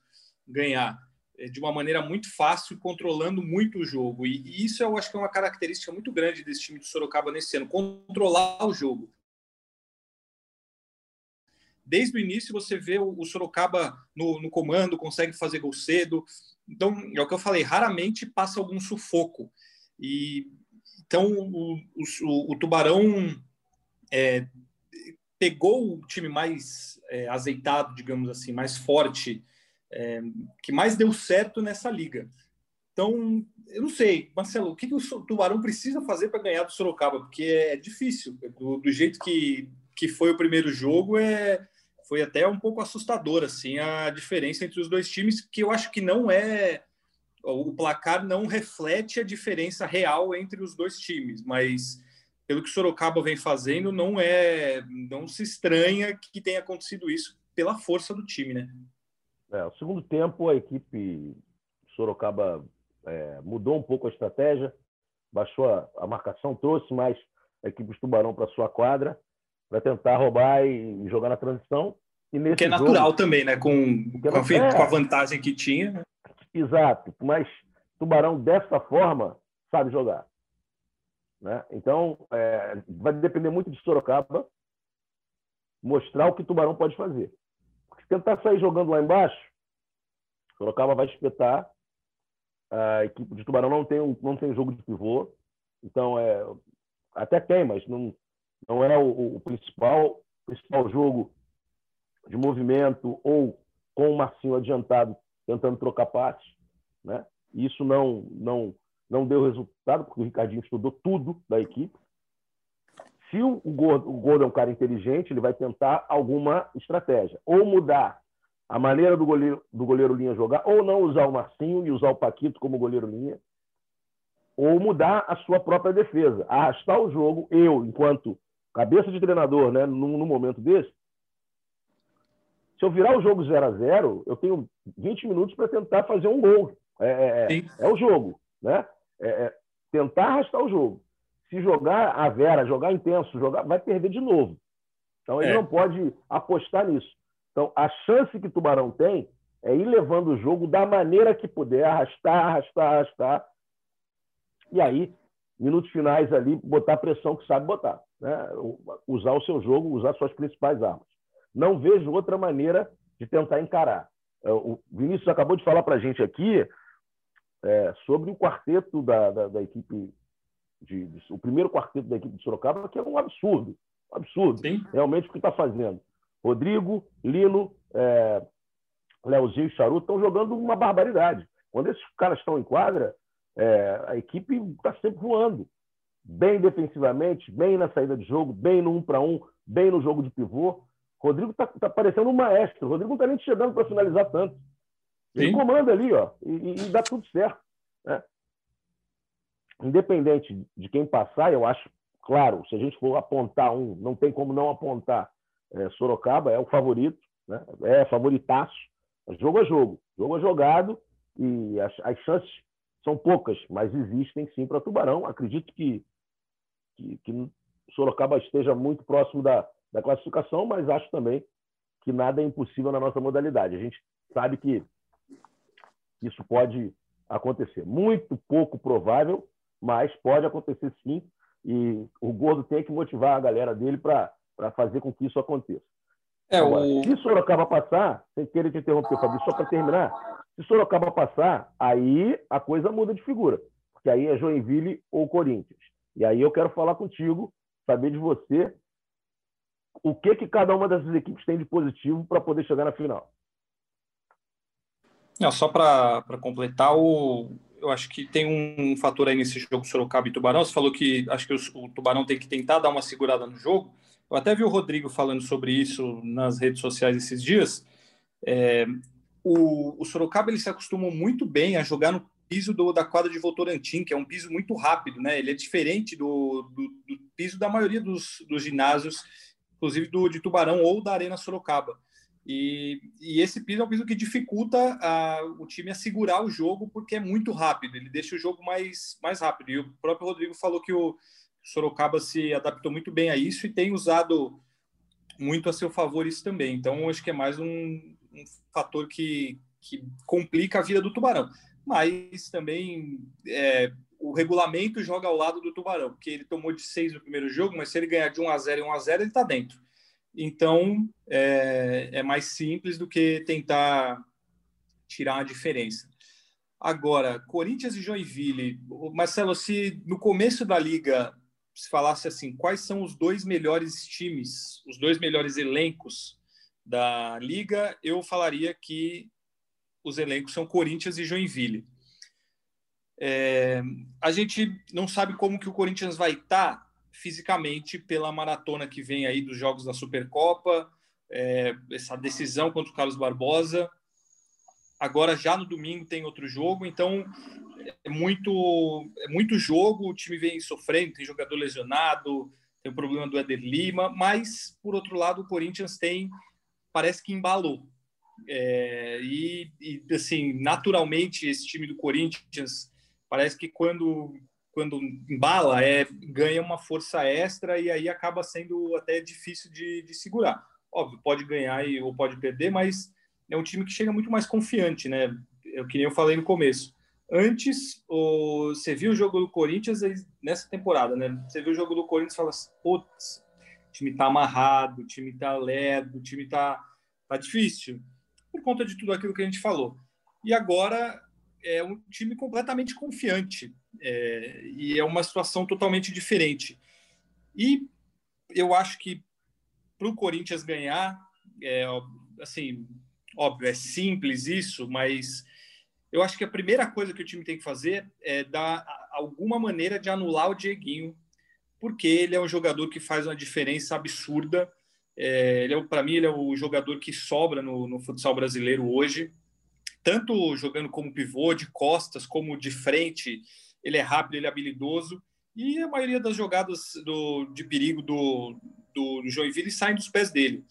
ganhar é, de uma maneira muito fácil, controlando muito o jogo. E, e, isso eu acho que é uma característica muito grande desse time do Sorocaba nesse ano, controlar o jogo. Desde o início você vê o, Sorocaba no, no comando, consegue fazer gol cedo. Então, é o que eu falei, raramente passa algum sufoco. E então, o, o, o Tubarão é, pegou o time mais é, azeitado, digamos assim, mais forte, é, que mais deu certo nessa liga. Então, eu não sei, Marcelo, o que, que o Tubarão precisa fazer para ganhar do Sorocaba? Porque é difícil. Do, do, jeito que, que foi o primeiro jogo, é, foi até um pouco assustador assim, a diferença entre os dois times, que eu acho que não é o placar não reflete a diferença real entre os dois times, mas pelo que o Sorocaba vem fazendo, não é, não se estranha que tenha acontecido isso pela força do time, né? É, o segundo tempo a equipe Sorocaba é, mudou um pouco a estratégia, baixou a, a marcação, trouxe mais a equipe do Tubarão para sua quadra para tentar roubar e, jogar na transição. E nesse que é natural jogo, também, né? Com, é com, a, é, com a vantagem que tinha. Né? Exato, mas Tubarão dessa forma sabe jogar. Né? Então, é, vai depender muito de Sorocaba mostrar o que Tubarão pode fazer. Se tentar sair jogando lá embaixo, Sorocaba vai espetar. A equipe de Tubarão não tem, não tem jogo de pivô, então é, até tem, mas não, não é o, o principal. Principal jogo de movimento ou com o Marcinho adiantado tentando trocar passes, né? Isso não não não deu resultado porque o Ricardinho estudou tudo da equipe. Se o Gordo, o Gordo é um cara inteligente, ele vai tentar alguma estratégia ou mudar a maneira do goleiro, do goleiro linha jogar, ou não usar o Marcinho e usar o Paquito como goleiro linha, ou mudar a sua própria defesa, arrastar o jogo. Eu, enquanto cabeça de treinador, né, num, num momento desse, se eu virar o jogo 0 a 0 eu tenho 20 minutos para tentar fazer um gol. É, é, é, é o jogo. Né? É, é, tentar arrastar o jogo. Se jogar a Vera, jogar intenso, jogar, vai perder de novo. Então ele é. não pode apostar nisso. Então a chance que o Tubarão tem é ir levando o jogo da maneira que puder, arrastar, arrastar, arrastar. E aí, minutos finais ali, botar a pressão que sabe botar. Né? Usar o seu jogo, usar suas principais armas. Não vejo outra maneira de tentar encarar. É, o Vinícius acabou de falar para a gente aqui é, sobre o quarteto da, da, da equipe, de, de, o primeiro quarteto da equipe de Sorocaba, que é um absurdo. Um absurdo. Sim. Realmente o que está fazendo. Rodrigo, Lino, é, Leozinho e Charuto estão jogando uma barbaridade. Quando esses caras estão em quadra, é, a equipe está sempre voando. Bem defensivamente, bem na saída de jogo, bem no um para um, bem no jogo de pivô. Rodrigo está tá parecendo um maestro. Rodrigo não está nem chegando para finalizar tanto. Ele Sim. comanda ali, ó, e, e dá tudo certo. Né? Independente de quem passar, eu acho, claro, se a gente for apontar um, não tem como não apontar. É, Sorocaba é o favorito, né? é favoritaço. Jogo a jogo, jogo a jogado, e as, as chances são poucas, mas existem sim para Tubarão. Acredito que, que, que Sorocaba esteja muito próximo da, da classificação, mas acho também que nada é impossível na nossa modalidade. A gente sabe que isso pode acontecer. Muito pouco provável, mas pode acontecer sim. E o Gordo tem que motivar a galera dele para fazer com que isso aconteça. É, Agora, o... Se Sorocaba passar, sem querer te interromper, Fabrício, só para terminar, se Sorocaba passar, aí a coisa muda de figura, porque aí é Joinville ou Corinthians. E aí eu quero falar contigo, saber de você, o que que cada uma dessas equipes tem de positivo para poder chegar na final. Não, só para completar, o, eu acho que tem um fator aí nesse jogo Sorocaba e Tubarão. Você falou que acho que o, o, Tubarão tem que tentar dar uma segurada no jogo. Eu até vi o Rodrigo falando sobre isso nas redes sociais esses dias. É, o, o, Sorocaba ele se acostumou muito bem a jogar no piso do, da quadra de Votorantim, que é um piso muito rápido, né? Ele é diferente do, do, do piso da maioria dos, dos ginásios, inclusive do de Tubarão ou da Arena Sorocaba. E, e, esse piso é um piso que dificulta a, o time a segurar o jogo porque é muito rápido, ele deixa o jogo mais, mais rápido. E o próprio Rodrigo falou que o Sorocaba se adaptou muito bem a isso e tem usado muito a seu favor isso também. Então, acho que é mais um, um fator que, que complica a vida do Tubarão. Mas também é, o regulamento joga ao lado do Tubarão, porque ele tomou de seis no primeiro jogo, mas se ele ganhar de 1 a 0 e 1 a 0 ele está dentro. Então, é, é mais simples do que tentar tirar a diferença. Agora, Corinthians e Joinville. Marcelo, se no começo da liga se falasse assim, quais são os dois melhores times, os dois melhores elencos da liga, eu falaria que os elencos são Corinthians e Joinville. É, a gente não sabe como que o Corinthians vai estar tá fisicamente pela maratona que vem aí dos jogos da Supercopa, é, essa decisão contra o Carlos Barbosa. Agora já no domingo tem outro jogo, então é muito é muito jogo, o time vem sofrendo, tem jogador lesionado, tem o problema do Éder Lima, mas por outro lado o Corinthians tem parece que embalou. É, e, e assim, naturalmente esse time do Corinthians parece que quando quando embala, é, ganha uma força extra e aí acaba sendo até difícil de, de segurar. Óbvio, pode ganhar e, ou pode perder, mas é um time que chega muito mais confiante, né? Eu, que nem eu falei no começo. Antes, o, você viu o jogo do Corinthians nessa temporada, né? Você viu o jogo do Corinthians e fala assim, putz, o time tá amarrado, o time tá lerdo, o time tá, tá difícil. Por conta de tudo aquilo que a gente falou. E agora é um time completamente confiante. É, e é uma situação totalmente diferente. E eu acho que para o Corinthians ganhar, é, assim, óbvio, é simples isso, mas eu acho que a primeira coisa que o time tem que fazer é dar alguma maneira de anular o Dieguinho, porque ele é um jogador que faz uma diferença absurda. É, ele é, para mim, ele é o jogador que sobra no, no futsal brasileiro hoje, tanto jogando como pivô, de costas, como de frente. Ele é rápido, ele é habilidoso. E a maioria das jogadas do, de perigo do, do, Joinville saem dos pés dele.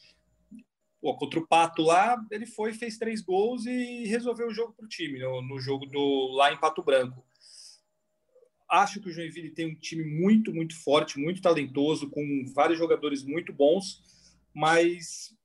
Pô, contra o Pato lá, ele foi, fez três gols e resolveu o jogo para o time, no, no, jogo do lá em Pato Branco. Acho que o Joinville tem um time muito, muito forte, muito talentoso, com vários jogadores muito bons, mas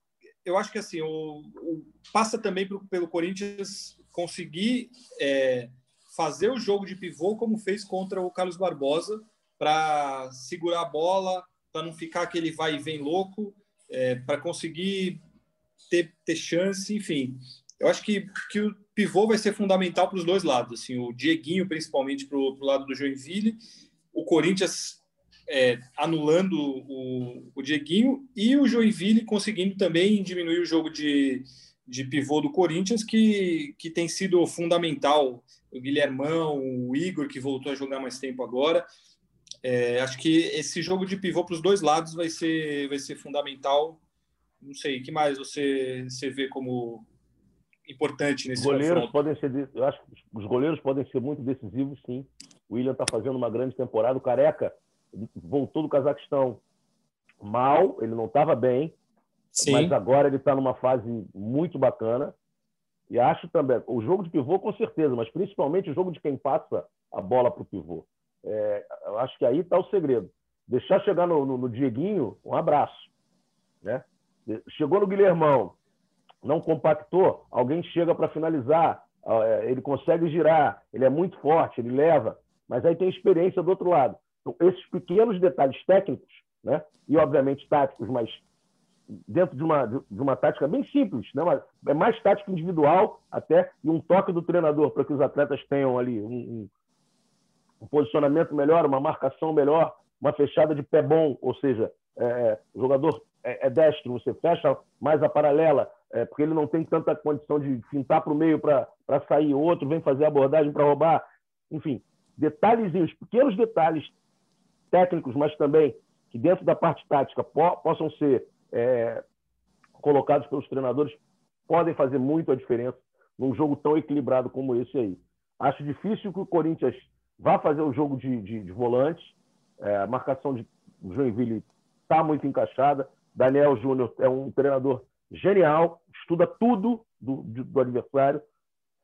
eu acho que assim, o, o passa também pro, pelo Corinthians conseguir é, fazer o jogo de pivô como fez contra o Carlos Barbosa, para segurar a bola, para não ficar aquele vai e vem louco, é, para conseguir ter, ter chance, enfim. Eu acho que, que o pivô vai ser fundamental para os dois lados. Assim, o Dieguinho, principalmente para o lado do Joinville, o Corinthians é, anulando o, o Dieguinho e o Joinville conseguindo também diminuir o jogo de, de pivô do Corinthians, que, que tem sido fundamental. O Guilhermão, o Igor, que voltou a jogar mais tempo agora. É, acho que esse jogo de pivô para os dois lados vai ser, vai ser fundamental não sei, o que mais você, você vê como importante nesse goleiros podem ser Eu acho que os goleiros podem ser muito decisivos, sim. O William está fazendo uma grande temporada. O Careca voltou do Cazaquistão mal, ele não estava bem, sim. mas agora ele está numa fase muito bacana. E acho também, o jogo de pivô com certeza, mas principalmente o jogo de quem passa a bola para o pivô. É, eu acho que aí está o segredo. Deixar chegar no, no, no Dieguinho, um abraço. Né? Chegou no Guilhermão, não compactou, alguém chega para finalizar, é, ele consegue girar, ele é muito forte, ele leva, mas aí tem experiência do outro lado. Então, esses pequenos detalhes técnicos, né? e obviamente táticos, mas dentro de uma, de uma tática bem simples, né? é mais tática individual até, e um toque do treinador para que os atletas tenham ali um, um, um, posicionamento melhor, uma marcação melhor, uma fechada de pé bom, ou seja, é, o jogador é, é destro, você fecha mais a paralela, é, porque ele não tem tanta condição de fintar para o meio para sair, o outro vem fazer abordagem para roubar. Enfim, detalhezinhos, pequenos detalhes técnicos, mas também que dentro da parte tática po possam ser é, colocados pelos treinadores, podem fazer muito a diferença num jogo tão equilibrado como esse aí. Acho difícil que o Corinthians vá fazer o jogo de, de, de volantes. É, a marcação de Joinville está muito encaixada. Daniel Júnior é um treinador genial, estuda tudo do, do, adversário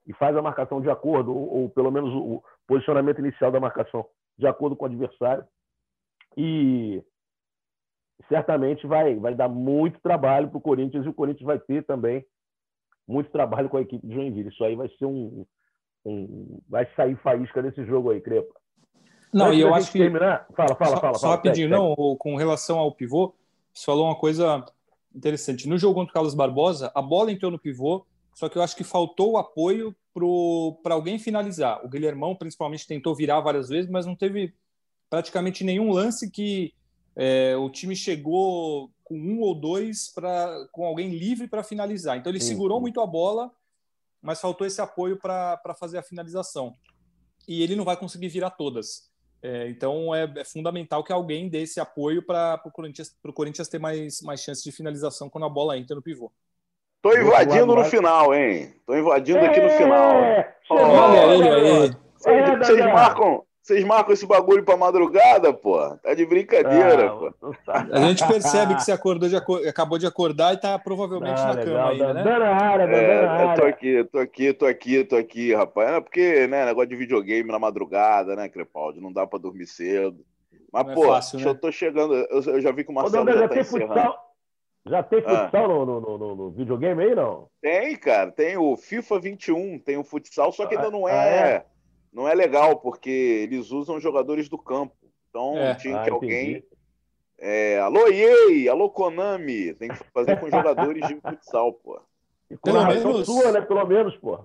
e faz a marcação de acordo, ou, ou, pelo menos o posicionamento inicial da marcação de acordo com o adversário. E certamente vai, vai dar muito trabalho para o Corinthians e o Corinthians vai ter também muito trabalho com a equipe de Joinville. Isso aí vai ser um. um vai sair faísca nesse jogo aí, Crepa. Não, e eu acho que. Terminar... Fala, fala, só, fala. Só rapidinho, não, com relação ao pivô, você falou uma coisa interessante. No jogo contra o Carlos Barbosa, a bola entrou no pivô, só que eu acho que faltou o apoio para alguém finalizar. O Guilhermão, principalmente, tentou virar várias vezes, mas não teve praticamente nenhum lance que é, o time chegou com um ou dois pra, com alguém livre para finalizar. Então ele sim, segurou sim. muito a bola, mas faltou esse apoio para fazer a finalização. E ele não vai conseguir virar todas. É, então é, é, fundamental que alguém dê esse apoio para o Corinthians, Corinthians ter mais, mais chances de finalização quando a bola entra no pivô. Tô invadindo no final, hein? Tô invadindo aqui no final. Olha ele aí. Vocês marcam, vocês marcam esse bagulho pra madrugada, pô? Tá de brincadeira, ah, pô. A gente percebe que você acordou de acabou de acordar e tá provavelmente ah, na legal, cama ainda, né? Dando área, é, área. Tô aqui, tô aqui, tô aqui, tô aqui, rapaz. É porque, né, negócio de videogame na madrugada, né, Crepaldi? Não dá pra dormir cedo. Mas, Não é pô, é fácil, né? eu tô chegando, eu, eu, já vi que o Marcelo Ô, já, já tá encerrando. Já tem ah. futsal ah. no, no, no, no, videogame aí, não? Tem, cara. Tem o FIFA 21, tem o futsal, só que ainda não é... Ah, é não é legal, porque eles usam jogadores do campo. Então é. tinha ah, que alguém. É, alô, EA! Alô, Konami! Tem que fazer com jogadores de futsal, pô. Pelo menos sua, né? Pelo menos, pô.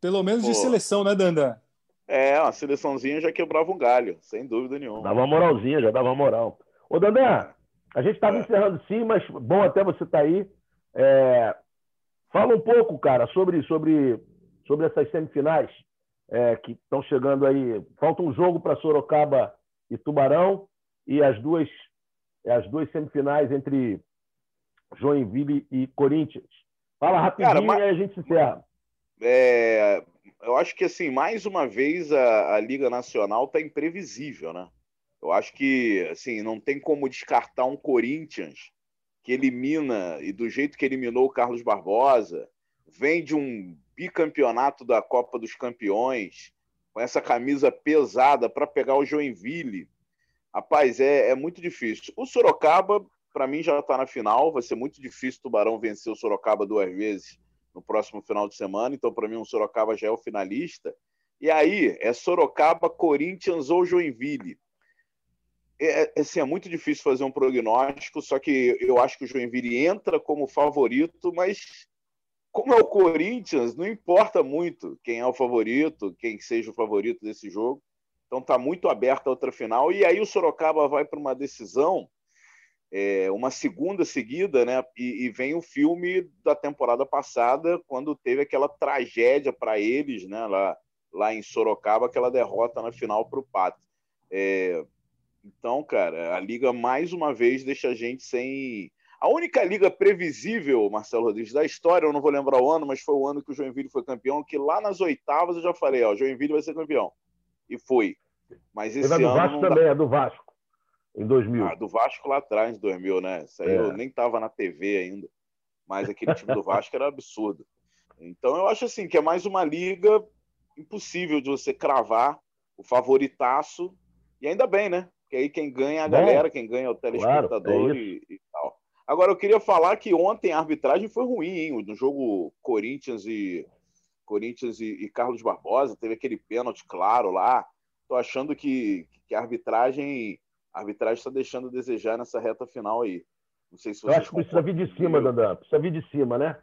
Pelo menos pô. de seleção, né, Danda? É, uma seleçãozinha já quebrava um galho, sem dúvida nenhuma. Dava uma moralzinha, já dava moral. Ô, Dandan, a gente estava é. encerrando sim, mas bom até você estar tá aí. É, fala um pouco, cara, sobre, sobre, sobre essas semifinais é, que estão chegando aí. Falta um jogo para Sorocaba e Tubarão e as duas, as duas semifinais entre Joinville e Corinthians. Fala rapidinho Cara, mas... e a gente se encerra. É, eu acho que assim, mais uma vez a, a Liga Nacional está imprevisível, né? Eu acho que assim, não tem como descartar um Corinthians que elimina, e do jeito que eliminou o Carlos Barbosa, vem de um bicampeonato da Copa dos Campeões, com essa camisa pesada para pegar o Joinville. Rapaz, é, é muito difícil. O Sorocaba, para mim, já está na final. Vai ser muito difícil o Tubarão vencer o Sorocaba duas vezes no próximo final de semana. Então, para mim, o Sorocaba já é o finalista. E aí, é Sorocaba, Corinthians ou Joinville. É, é, assim, é muito difícil fazer um prognóstico, só que eu acho que o Joinville entra como favorito, mas como é o Corinthians, não importa muito quem é o favorito, quem seja o favorito desse jogo. Então está muito aberta a outra final. E aí o Sorocaba vai para uma decisão, é, uma segunda seguida, né? E, e, vem o filme da temporada passada, quando teve aquela tragédia para eles, né? Lá, lá em Sorocaba, aquela derrota na final para o Pato. É, então, cara, a liga mais uma vez deixa a gente sem a única liga previsível, Marcelo Rodrigues, da história, eu não vou lembrar o ano, mas foi o ano que o Joinville foi campeão, que lá nas oitavas eu já falei, ó, Joinville vai ser campeão. E foi. Mas esse ano. do Vasco também, dá... é do Vasco, em 2000. Ah, do Vasco lá atrás, em 2000, né? Isso aí é. eu nem tava na TV ainda. Mas aquele time do Vasco era absurdo. Então eu acho assim que é mais uma liga impossível de você cravar o favoritaço. E ainda bem, né? Porque aí quem ganha é a galera, quem ganha é o telespectador claro, é e. Agora, eu queria falar que ontem a arbitragem foi ruim, hein? No jogo Corinthians e Corinthians e, e Carlos Barbosa, teve aquele pênalti claro lá. Tô achando que, que a arbitragem a arbitragem está deixando a desejar nessa reta final aí. Não sei se você. Eu acho que precisa vir de cima, Dandan. Precisa vir de cima, né?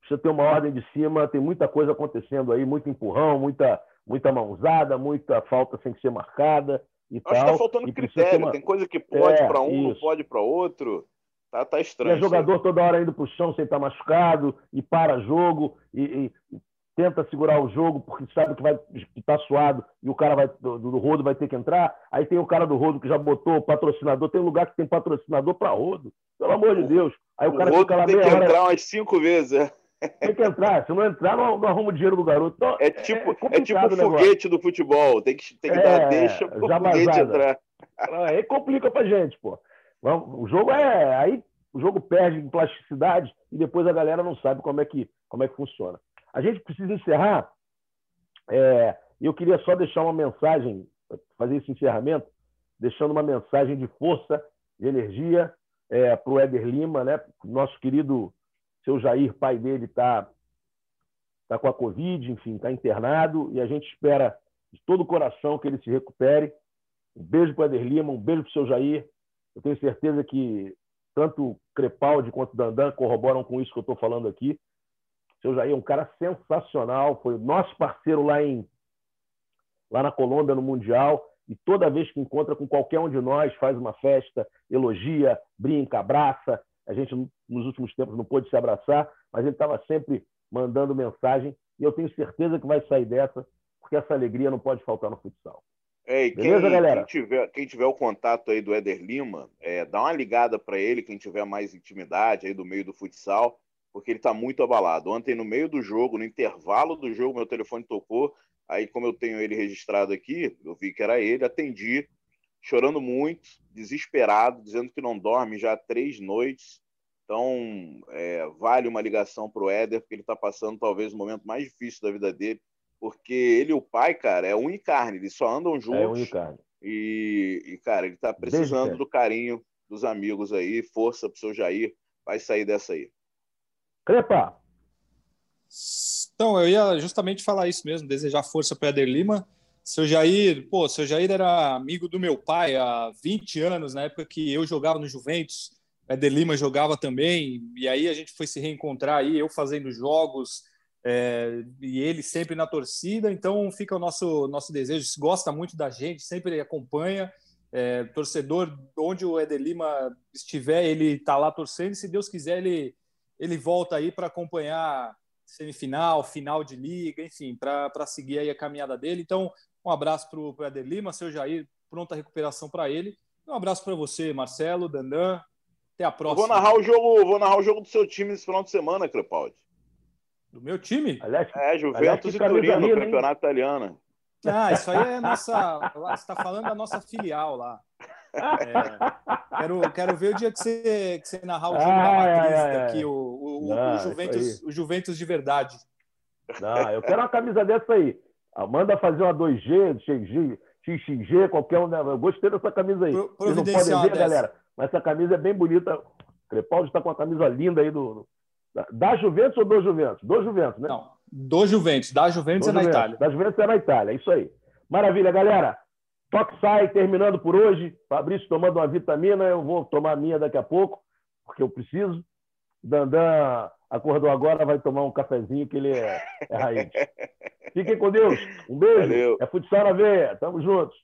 Precisa ter uma ordem de cima. Tem muita coisa acontecendo aí, muito empurrão, muita, muita mãozada, muita falta sem ser marcada. E acho tal. que está faltando critério. Uma... Tem coisa que pode é, para um, isso. não pode para outro. Tá, tá estranho. E é jogador toda hora indo para o chão sem estar tá machucado e para jogo e, e, tenta segurar o jogo porque sabe que vai estar tá suado e o cara vai, do, do, rodo vai ter que entrar. Aí tem o cara do rodo que já botou o patrocinador. Tem lugar que tem patrocinador para rodo. Pelo amor de Deus. Aí o, o cara fica lá tem que hora... entrar umas cinco vezes. É. Tem que entrar. Se não entrar, não, não arruma o dinheiro do garoto. Então, é tipo, é, é tipo o foguete do futebol. Tem que, tem que é, dar deixa pro foguete entrar. Aí complica pra gente, pô. O jogo é. Aí o jogo perde em plasticidade e depois a galera não sabe como é que, como é que funciona. A gente precisa encerrar. É, eu queria só deixar uma mensagem, fazer esse encerramento, deixando uma mensagem de força, de energia é, para o Éder Lima, né? Nosso querido seu Jair, pai dele, está tá com a Covid, enfim, está internado e a gente espera de todo o coração que ele se recupere. Um beijo para o Éder Lima, um beijo para o seu Jair. Eu tenho certeza que tanto Crepaldi quanto Dandan corroboram com isso que eu estou falando aqui. O seu Jair é um cara sensacional, foi nosso parceiro lá em lá na Colômbia no Mundial e toda vez que encontra com qualquer um de nós faz uma festa, elogia, brinca, abraça. A gente nos últimos tempos não pôde se abraçar, mas ele estava sempre mandando mensagem e eu tenho certeza que vai sair dessa, porque essa alegria não pode faltar no futsal. É, e Beleza, quem, galera? Quem tiver, quem tiver o contato aí do Éder Lima, é, dá uma ligada para ele, quem tiver mais intimidade aí do meio do futsal, porque ele está muito abalado. Ontem, no meio do jogo, no intervalo do jogo, meu telefone tocou. Aí, como eu tenho ele registrado aqui, eu vi que era ele, atendi, chorando muito, desesperado, dizendo que não dorme já há três noites. Então, é, vale uma ligação para o Éder, porque ele está passando talvez o momento mais difícil da vida dele porque ele e o pai, cara, é um e carne, eles só andam juntos. É um e carne. E, e cara, ele tá precisando do carinho dos amigos aí, força pro seu Jair, vai sair dessa aí. Crepa! Então, eu ia justamente falar isso mesmo, desejar força para Eder Lima. Seu Jair, pô, seu Jair era amigo do meu pai há 20 anos, na época que eu jogava no Juventus, Eder Lima jogava também, e aí a gente foi se reencontrar aí, eu fazendo jogos, é, e ele sempre na torcida, então fica o nosso, nosso desejo, gosta muito da gente, sempre acompanha, é, torcedor, onde o Eder Lima estiver, ele está lá torcendo, e se Deus quiser, ele, ele volta aí para acompanhar semifinal, final de liga, enfim, para seguir aí a caminhada dele. Então, um abraço para o Eder Lima, seu Jair, pronta recuperação para ele. Um abraço para você, Marcelo, Dandan. Até a próxima. Eu vou narrar o jogo, vou narrar o jogo do seu time esse final de semana, Crepaldi. Do meu time? Aliás, é, Juventus aliás, e Turino, no Campeonato Italiano. Ah, isso aí é nossa. Você está falando da nossa filial lá. É, quero, quero ver o dia que você, que você narrar o jogo ah, da matriz é, é, aqui, o, o, Não, o, Juventus, o Juventus de verdade. Não, eu quero uma camisa dessa aí. Manda fazer uma 2G, XG, XXG, qualquer um. Né? Eu gostei dessa camisa aí. Pro, Vocês não podem ver, dessa. galera, mas essa camisa é bem bonita. O Crepaldi está com uma camisa linda aí do, da Juventus ou do Juventus? Do Juventus, né? Não, do Juventus. Da Juventus do é na Juventus. Itália. Da Juventus é na Itália, é isso aí. Maravilha, galera. Toque sai, terminando por hoje. Fabrício tomando uma vitamina, eu vou tomar a minha daqui a pouco, porque eu preciso. Dandan acordou agora, vai tomar um cafezinho, que ele é, é raiz. Fiquem com Deus. Um beijo. Valeu. É futsal na veia. Tamo juntos.